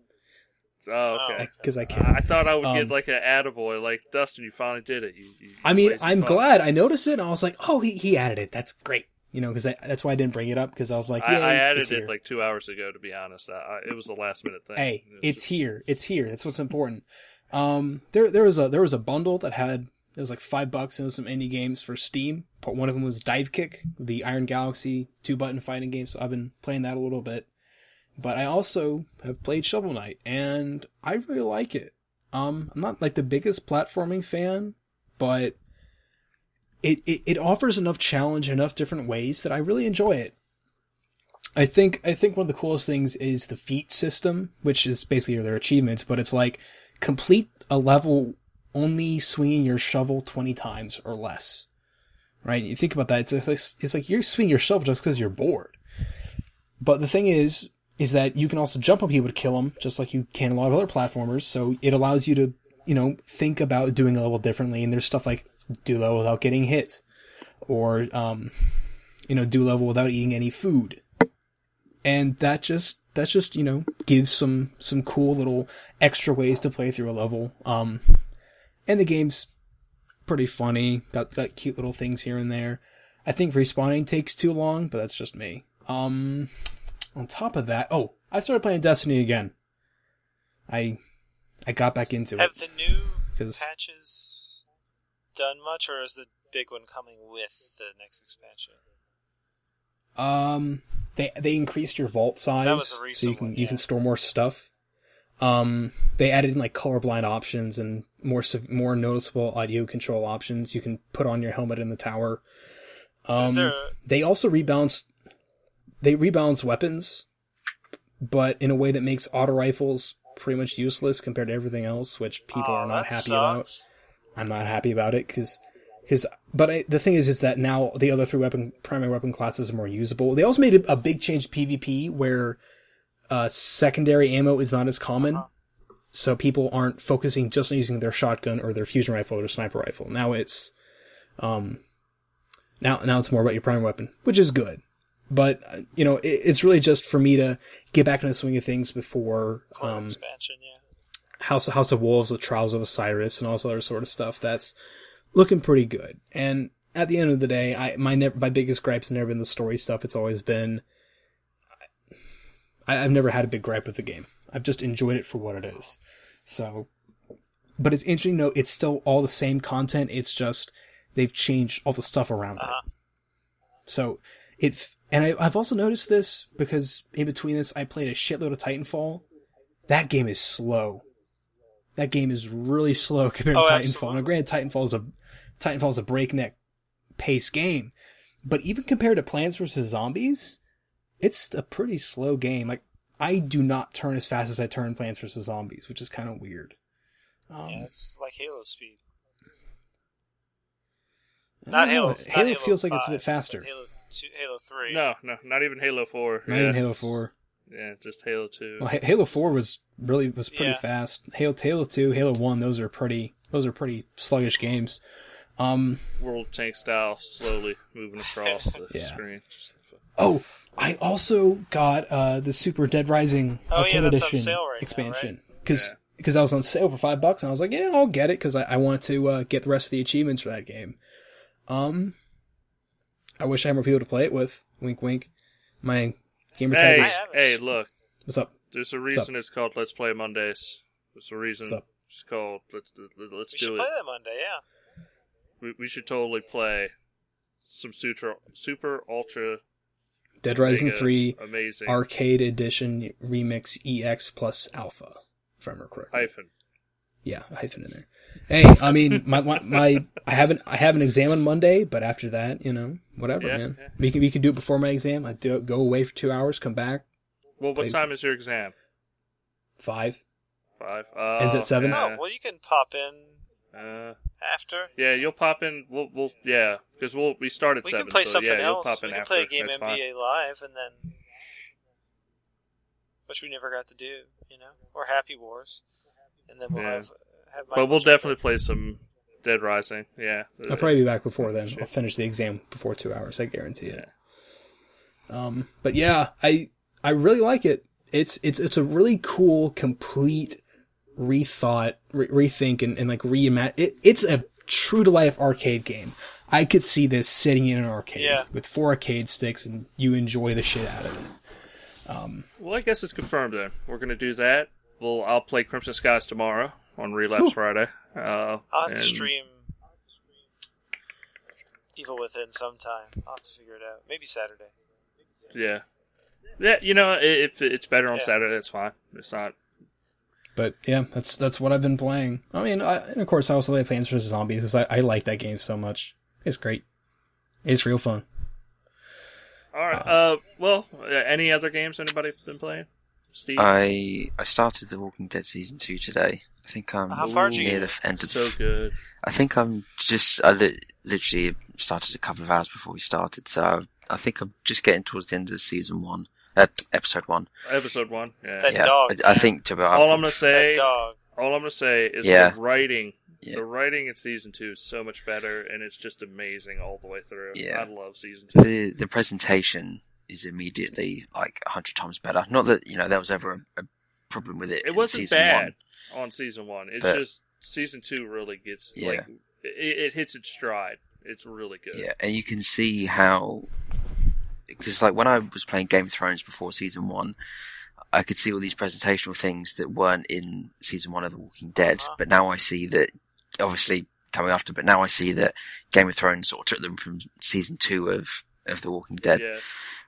Oh, okay. because I can. I I thought I would Um, get like an attaboy, like Dustin. You finally did it. You, you, you I mean, I'm fun. glad I noticed it. and I was like, oh, he he added it. That's great. You know, because that's why I didn't bring it up because I was like, I, yeah, I added it like two hours ago. To be honest, I, I, it was a last minute thing. hey, It it's just- here. It's here. That's what's important. Um, there there was a there was a bundle that had it was like five bucks and it was some indie games for Steam. But one of them was Divekick, the Iron Galaxy two button fighting game. So I've been playing that a little bit. But I also have played Shovel Knight and I really like it. Um, I'm not like the biggest platforming fan, but it, it, it offers enough challenge enough different ways that I really enjoy it. I think I think one of the coolest things is the feat system, which is basically their achievements, but it's like complete a level only swinging your shovel 20 times or less. Right? You think about that, it's like, it's like you're swinging your shovel just because you're bored. But the thing is, is that you can also jump on people to kill them, just like you can a lot of other platformers. So it allows you to, you know, think about doing a level differently. And there's stuff like do level without getting hit, or um, you know, do level without eating any food, and that just that just you know gives some some cool little extra ways to play through a level. Um, and the game's pretty funny. Got got cute little things here and there. I think respawning takes too long, but that's just me. Um, on top of that, oh, I started playing Destiny again. I I got back into it Have the new 'Cause- patches done much, or is the big one coming with the next expansion? Um, they they increased your vault size, That was a so you can one, you can store more stuff. Um, they added in like colorblind options and more more noticeable audio control options. You can put on your helmet in the tower. Um, there they also rebalance they rebalance weapons, but in a way that makes auto rifles pretty much useless compared to everything else, which people oh, are not happy about. I'm not happy about it because, because, but I, the thing is, is that now the other three weapon primary weapon classes are more usable. They also made a, a big change to PvP where uh, secondary ammo is not as common, Uh-huh. so people aren't focusing just on using their shotgun or their fusion rifle or their sniper rifle. Now it's, um, now now it's more about your primary weapon, which is good. But uh, you know, it, it's really just for me to get back in the swing of things before For um, expansion, yeah. House House of Wolves, the Trials of Osiris, and all this other sort of stuff. That's looking pretty good. And at the end of the day, I my ne- my biggest gripe's never been the story stuff. It's always been I, I've never had a big gripe with the game. I've just enjoyed it for what it is. So, but it's interesting to know it's still all the same content. It's just they've changed all the stuff around it. Uh-huh. So it, and I, I've also noticed this because in between this, I played a shitload of Titanfall. That game is slow. That game is really slow compared to Oh, Titanfall. absolutely. Now, granted, Titanfall is a Titanfall is a breakneck pace game, but even compared to Plants vs Zombies, it's a pretty slow game. Like I do not turn as fast as I turn Plants vs Zombies, which is kind of weird. Um, yeah, it's like Halo speed. Not. Halo. Halo Halo feels like it's a bit faster. Halo two, Halo three. No, no, not even Halo Four. Not yeah. even Halo Four. Yeah, just Halo Two. Well, Halo Four was really was pretty Yeah. fast. Halo Halo Two, Halo One, those are pretty those are pretty sluggish games. Um. World Tank style, slowly moving across the Yeah. screen. Oh, I also got uh the Super Dead Rising Oh, yeah, Arcade that's on Edition sale right now, expansion right? because Yeah. I was on sale for five bucks and I was like, yeah, I'll get it because I, I want to uh, get the rest of the achievements for that game. Um, I wish I had more people to play it with. Wink, wink. My gamer tag Hey, is haven't. hey, look. what's up? There's a reason it's called Let's Play Mondays. There's a reason What's up? it's called Let's Let's We do should it. play that Monday, yeah. We, we should totally play some super super ultra Dead Rising mega Three amazing Arcade Edition Remix EX plus Alpha, if I remember correctly. hyphen. Yeah, a hyphen in there. Hey, I mean, my, my my I haven't I have an exam on Monday, but after that, you know, whatever, Yeah, man. yeah. We can we can do it before my exam. I do it, go away for two hours, come back Well, what Play- time is your exam? five. Five. Uh, Ends at seven? Oh, well, you can pop in Uh, after. yeah, you'll pop in. We'll, we'll yeah, because we'll we start at We seven. can play so something yeah, you'll else. pop We can after. play a game That's NBA fine. live, and then which we never got to do, you know, or Happy Wars, and then we'll Yeah. have have. But we'll definitely play some Dead Rising. Yeah, I'll probably be back before then. shit. I'll finish the exam before two hours. I guarantee Yeah. it. Um, but yeah, I I really like it. It's it's it's a really cool, complete rethought, re- rethink, and, and like reimagine. It, it's a true to life arcade game. I could see this sitting in an arcade Yeah. with four arcade sticks, and you enjoy the shit out of it. Um, Well, I guess it's confirmed then. We're gonna do that. Well, I'll play Crimson Skies tomorrow on Relapse Ooh. Friday. Uh, I'll have and- to stream Evil Within sometime. I'll have to figure it out. Maybe Saturday. Yeah, yeah. You know, if it's better on Yeah. Saturday, it's fine. It's not. but yeah, that's that's what I've been playing. I mean, I, and of course, I also play Plants vs Zombies because I, I like that game so much. It's great. It's real fun. All right. Uh, well, uh, any other games anybody been playing? Steve. I I started The Walking Dead season two today. I think I'm How far near the end of. so good. I think I'm just. I li- literally started a couple of hours before we started, so I think I'm just getting towards the end of season one, uh, episode one. Episode one. Yeah. That yeah, dog, I, I think to be all I'm gonna say. Dog. All I'm gonna say is Yeah. the writing. Yeah. The writing in season two is so much better, and it's just amazing all the way through. Yeah. I love season two. the the presentation is immediately like a hundred times better. Not that you know there was ever a, a problem with it. It wasn't bad One. on season one. It's But- just season two really gets Yeah. like it, it hits its stride. It's really good. Yeah, and you can see how because like when I was playing Game of Thrones before season one, I could see all these presentational things that weren't in season one of The Walking Dead. Uh-huh. But now I see that obviously coming after. But now I see that Game of Thrones sort of took them from season two of of The Walking Dead. Yeah.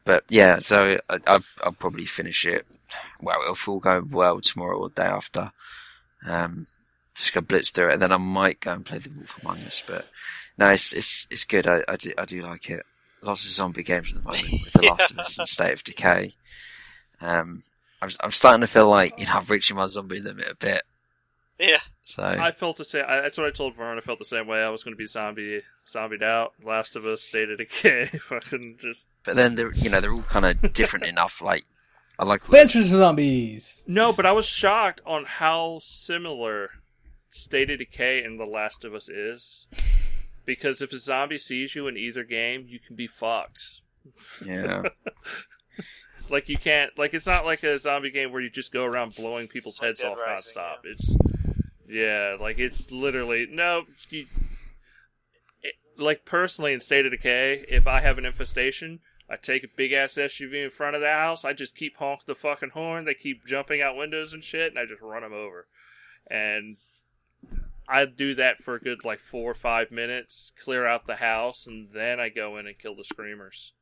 But yeah, so I, I'll, I'll probably finish it. Well, it'll all go well tomorrow or the day after. Um, just go blitz through it, and then I might go and play The Wolf Among Us. But no, it's it's it's good. I, I do I do like it. Lots of zombie games at the moment with The Last of Us and State of Decay. Um, I'm I'm starting to feel like you know I'm reaching my zombie limit a bit. Yeah. So I felt the same. I, that's what I told Vern. I felt the same way. I was going to be zombie, zombied out. Last of Us, State of Decay. Fucking just but then they're you know they're all kind of different enough. Like I like Plants vs Zombies. no. But I was shocked on how similar State of Decay and The Last of Us is. Because if a zombie sees you in either game, you can be fucked. yeah. Like you can't. Like it's not like a zombie game where you just go around blowing people's heads Dead off Rising, nonstop. It's yeah. Like it's literally no. You, it, like personally in State of Decay, if I have an infestation, I take a big ass SUV in front of the house. I just keep honking the fucking horn. They keep jumping out windows and shit, and I just run them over. And I do that for a good like four or five minutes, clear out the house, and then I go in and kill the screamers.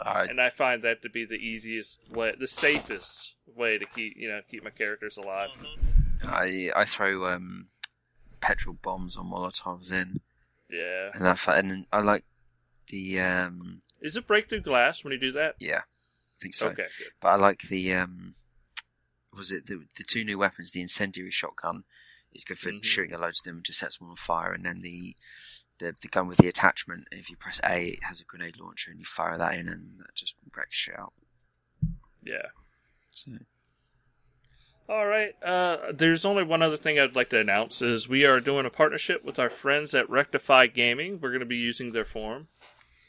I, And I find that to be the easiest way, the safest way to keep you know keep my characters alive. Uh-huh. I I throw um petrol bombs or molotovs in, Yeah. and that and I like the um Is it break through glass when you do that? yeah, I think so. Okay, good. But I like the um was it the the two new weapons? The incendiary shotgun is good for Mhm. shooting a load of them and just sets them on fire, and then the the the gun with the attachment. If you press A, it has a grenade launcher, and you fire that in, and that just wrecks shit out. Yeah. So All right. Uh, there's only one other thing I'd like to announce is we are doing a partnership with our friends at Rectify Gaming. We're going to be using their forum.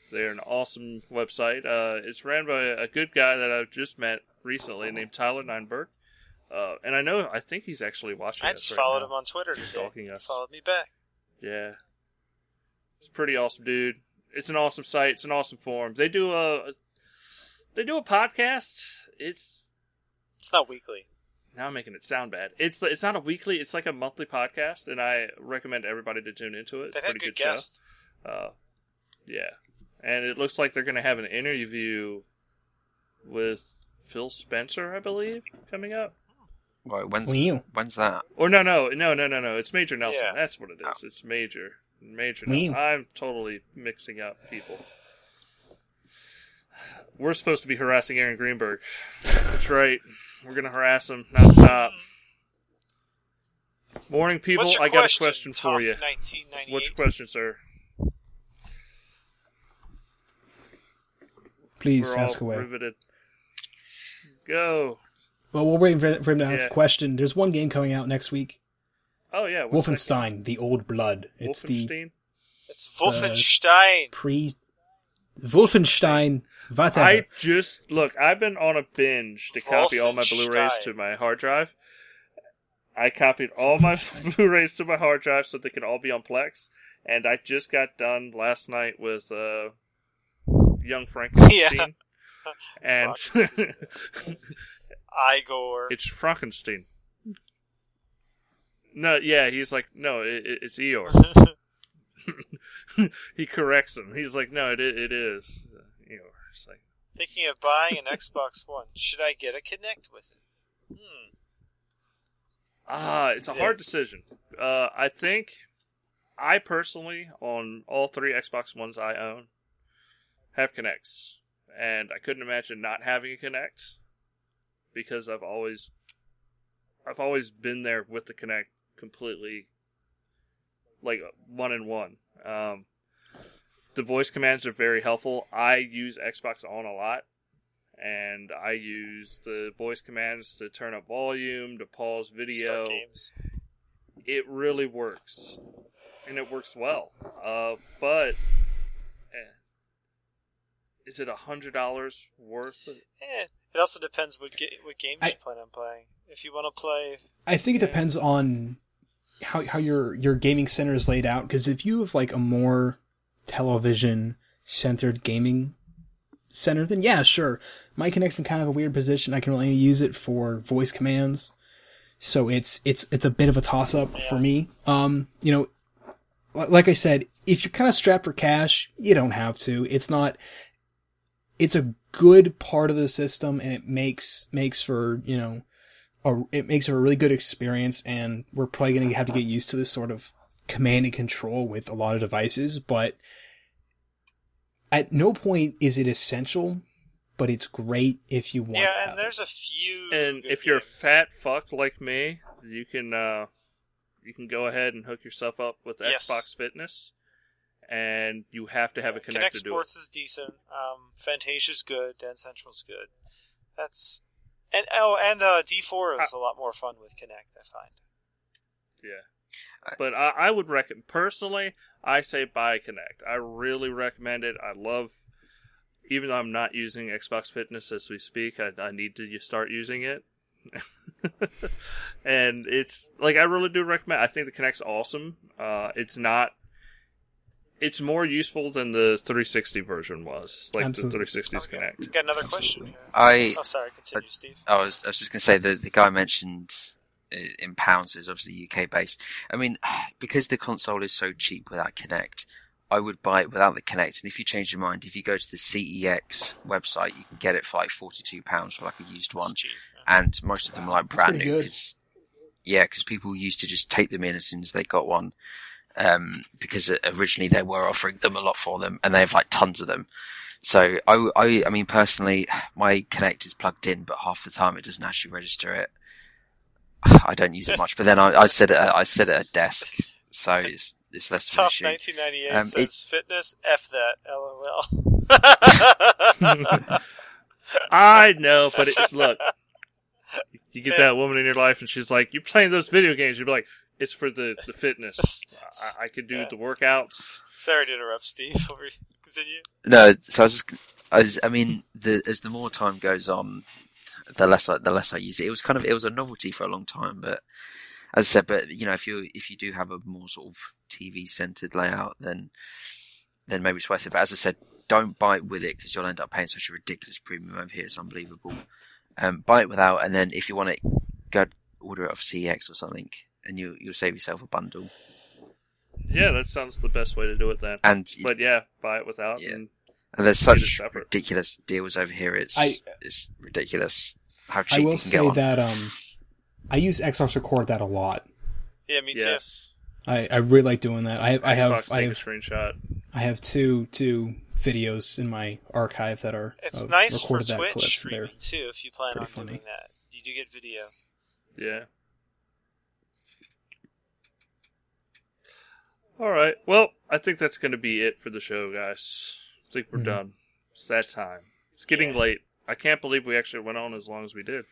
They're an awesome website. Uh, it's ran by a good guy that I've just met recently named Tyler Neinberg. Uh, and I know, I think he's actually watching I us just right followed now. him on Twitter today. Stalking us. He followed me back. Yeah. It's pretty awesome, dude. It's an awesome site. It's an awesome forum. They do a they do a podcast. It's It's not weekly. Now I'm making it sound bad. It's it's not a weekly. It's like a monthly podcast, and I recommend everybody to tune into it. It's They've had pretty good good, guests. Uh, yeah, and it looks like they're going to have an interview with Phil Spencer, I believe, coming up. Right, when's Wow. when's that? Or no, no, no, no, no, no. It's Major Nelson. Yeah. That's what it is. It's Major. Major. Me. Nelson. I'm totally mixing up people. We're supposed to be harassing Aaron Greenberg. That's right. We're gonna harass him nonstop. Morning, people. What's your I got a question for you. What's your question, sir? Please We're ask all away. riveted. Go. Well, we're waiting for, for him to ask Yeah. the question. There's one game coming out next week. Oh yeah. what's? Wolfenstein: The Old Blood. It's the It's uh, Wolfenstein. pre Wolfenstein whatever. I just look. I've been on a binge to copy all my Blu-rays to my hard drive. I copied all my Blu-rays to my hard drive so they can all be on Plex, and I just got done last night with uh, Young Frankenstein, and Igor. it's Frankenstein. No, yeah, he's like, no, it, it- it's Eeyore. he corrects him. He's like, no, it it is Eeyore. It's like. Thinking of buying an Xbox One. Should I get a Kinect with it? Hmm. Ah, it's a hard decision. Uh, I think I personally, on all three Xbox Ones I own, have Kinects, and I couldn't imagine not having a Kinect because I've always, I've always been there with the Kinect completely, like one in one. Um, the voice commands are very helpful. I use Xbox on a lot, and I use the voice commands to turn up volume, to pause video. Games. It really works, and it works well. Uh, but eh, is it a hundred dollars worth? Of, Eh, it also depends what ga- what games I- you plan on playing. If you want to play, I think it Yeah. depends on how how your your gaming center is laid out. Because if you have like a more television centered gaming center, then yeah, sure. My Kinect's in kind of a weird position. I can only use it for voice commands, so it's it's it's a bit of a toss up for me. Um, you know, like I said, if you're kind of strapped for cash, you don't have to. It's not. It's a good part of the system, and it makes makes for you know a, it makes for a really good experience and we're probably going to have to get used to this sort of command and control with a lot of devices but at no point is it essential but it's great if you want yeah, to and have there's a few. and good if you're a fat fuck like me, you can uh, you can go ahead and hook yourself up with Yes. Xbox Fitness, and you have to have a Yeah, Connect Kinect to do it. Sports is decent. Um, Fantasia's good. Dance Central's good. That's and oh, and uh, D4 is a lot more fun with Kinect. I find. Yeah. I- But I, I would recommend personally. I say buy Kinect. I really recommend it. I love, even though I'm not using Xbox Fitness as we speak. I, I need to start using it, and it's like I really do recommend. I think the Kinect's awesome. Uh, it's not. It's more useful than the 360 version was, like Absolutely. the 360's Okay. Kinect. Got another question. Absolutely. here. I Oh, sorry. Continue, Steve. I was I was just gonna say that the guy mentioned uh, in pounds is obviously UK based. I mean, because the console is so cheap without Kinect, I would buy it without the Kinect. And if you change your mind, if you go to the CEX website, you can get it for like forty two pounds for like a used one, cheap. yeah. and most of them are like brand new. good. 'cause- yeah, because people used to just take them in as soon as they got one. Um, because originally they were offering them a lot for them, and they have like tons of them. So I, I, I mean, personally, my Kinect is plugged in, but half the time it doesn't actually register it. I don't use it much, but then I, I sit at I sit at a desk, so it's it's less of an Tough issue. 1998 Um, says fitness. F that. LOL. I know, but it, look, you get that woman in your life, and she's like, "You're playing those video games?" You'd be like, "It's for the the fitness. I, I could do Yeah. the workouts." Sorry to interrupt, Steve. Over- Continue. No, so I was, just, I, was, I mean, the as the more time goes on, the less I, the less I use it. It was kind of it was a novelty for a long time, but as I said, but you know, if you if you do have a more sort of TV centered layout, then then maybe it's worth it. But as I said, don't buy it with it because you'll end up paying such a ridiculous premium over here. It's unbelievable. Um, buy it without, and then if you want it, go order it off CEX or something, and you you'll save yourself a bundle. Yeah, that sounds the best way to do it then. And But yeah, buy it without. Yeah. And and there's such ridiculous deals over here. It's I- it's ridiculous how cheap I you will can say get one. that um, I use Xbox Record that a lot. Yeah, me too. yes, I, I really like doing that. I I have Xbox I take a have screenshot. I have two two videos in my archive that are It's of nice for that Twitch clips. streaming They're too. If you plan on pretty funny. doing that, you do get video. Yeah. All right. Well, I think that's going to be it for the show, guys. I think we're Mhm. done. It's that time. It's getting Yeah. late. I can't believe we actually went on as long as we did.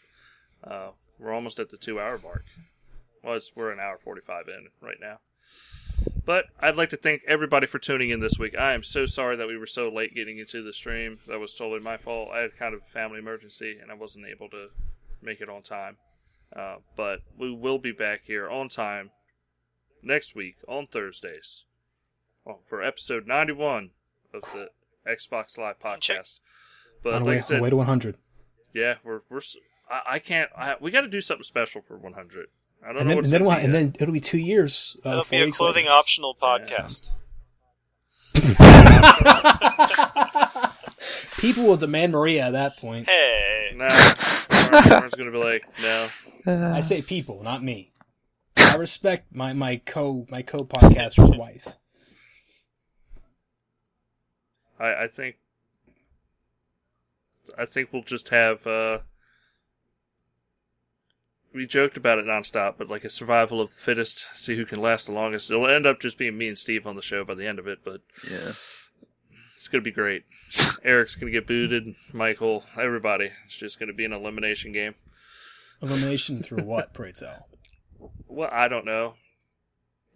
Uh, we're almost at the two-hour mark. Well, it's, we're an hour forty-five in right now. But I'd like to thank everybody for tuning in this week. I am so sorry that we were so late getting into the stream. That was totally my fault. I had kind of a family emergency and I wasn't able to make it on time. Uh, but we will be back here on time next week on Thursdays well, for episode 91 of the Xvox Live podcast. But on the like way, I said, way to 100. yeah, we're we're I can't. I, we got to do something special for 100. I don't And know then, what's and then, gonna we'll- and then it'll be two years. Uh, It'll be a clothing later. optional podcast. People will demand Maria at that point. Hey, Nah, Warren- Warren's gonna be like, no. I say people, not me. I respect my, my co my co podcaster's wife. I, I think I think we'll just have uh we joked about it nonstop, but like a survival of the fittest, see who can last the longest. It'll end up just being me and Steve on the show by the end of it, but yeah. it's gonna be great. Eric's gonna get booted, Michael, everybody. It's just gonna be an elimination game. Elimination through what, pray tell? Well, I don't know.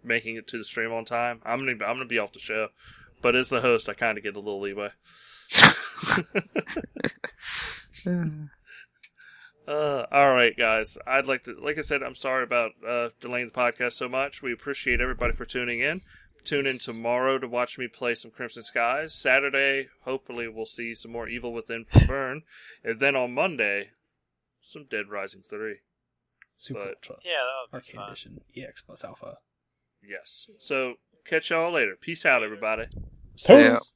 Making it to the stream on time. I'm gonna I'm gonna be off the show, but as the host, I kind of get a little leeway. Uh, all right, guys. I'd like to, like I said, I'm sorry about uh, delaying the podcast so much. We appreciate everybody for tuning in. Tune in tomorrow to watch me play some Crimson Skies. Saturday, hopefully, we'll see some more Evil Within from Vern, and then on Monday, some Dead Rising Three. Super But- Ultra. yeah, that would be Arcade fun. Edition. EX plus Alpha. Yes. So catch y'all later. Peace out, everybody. Stay out. Toodles!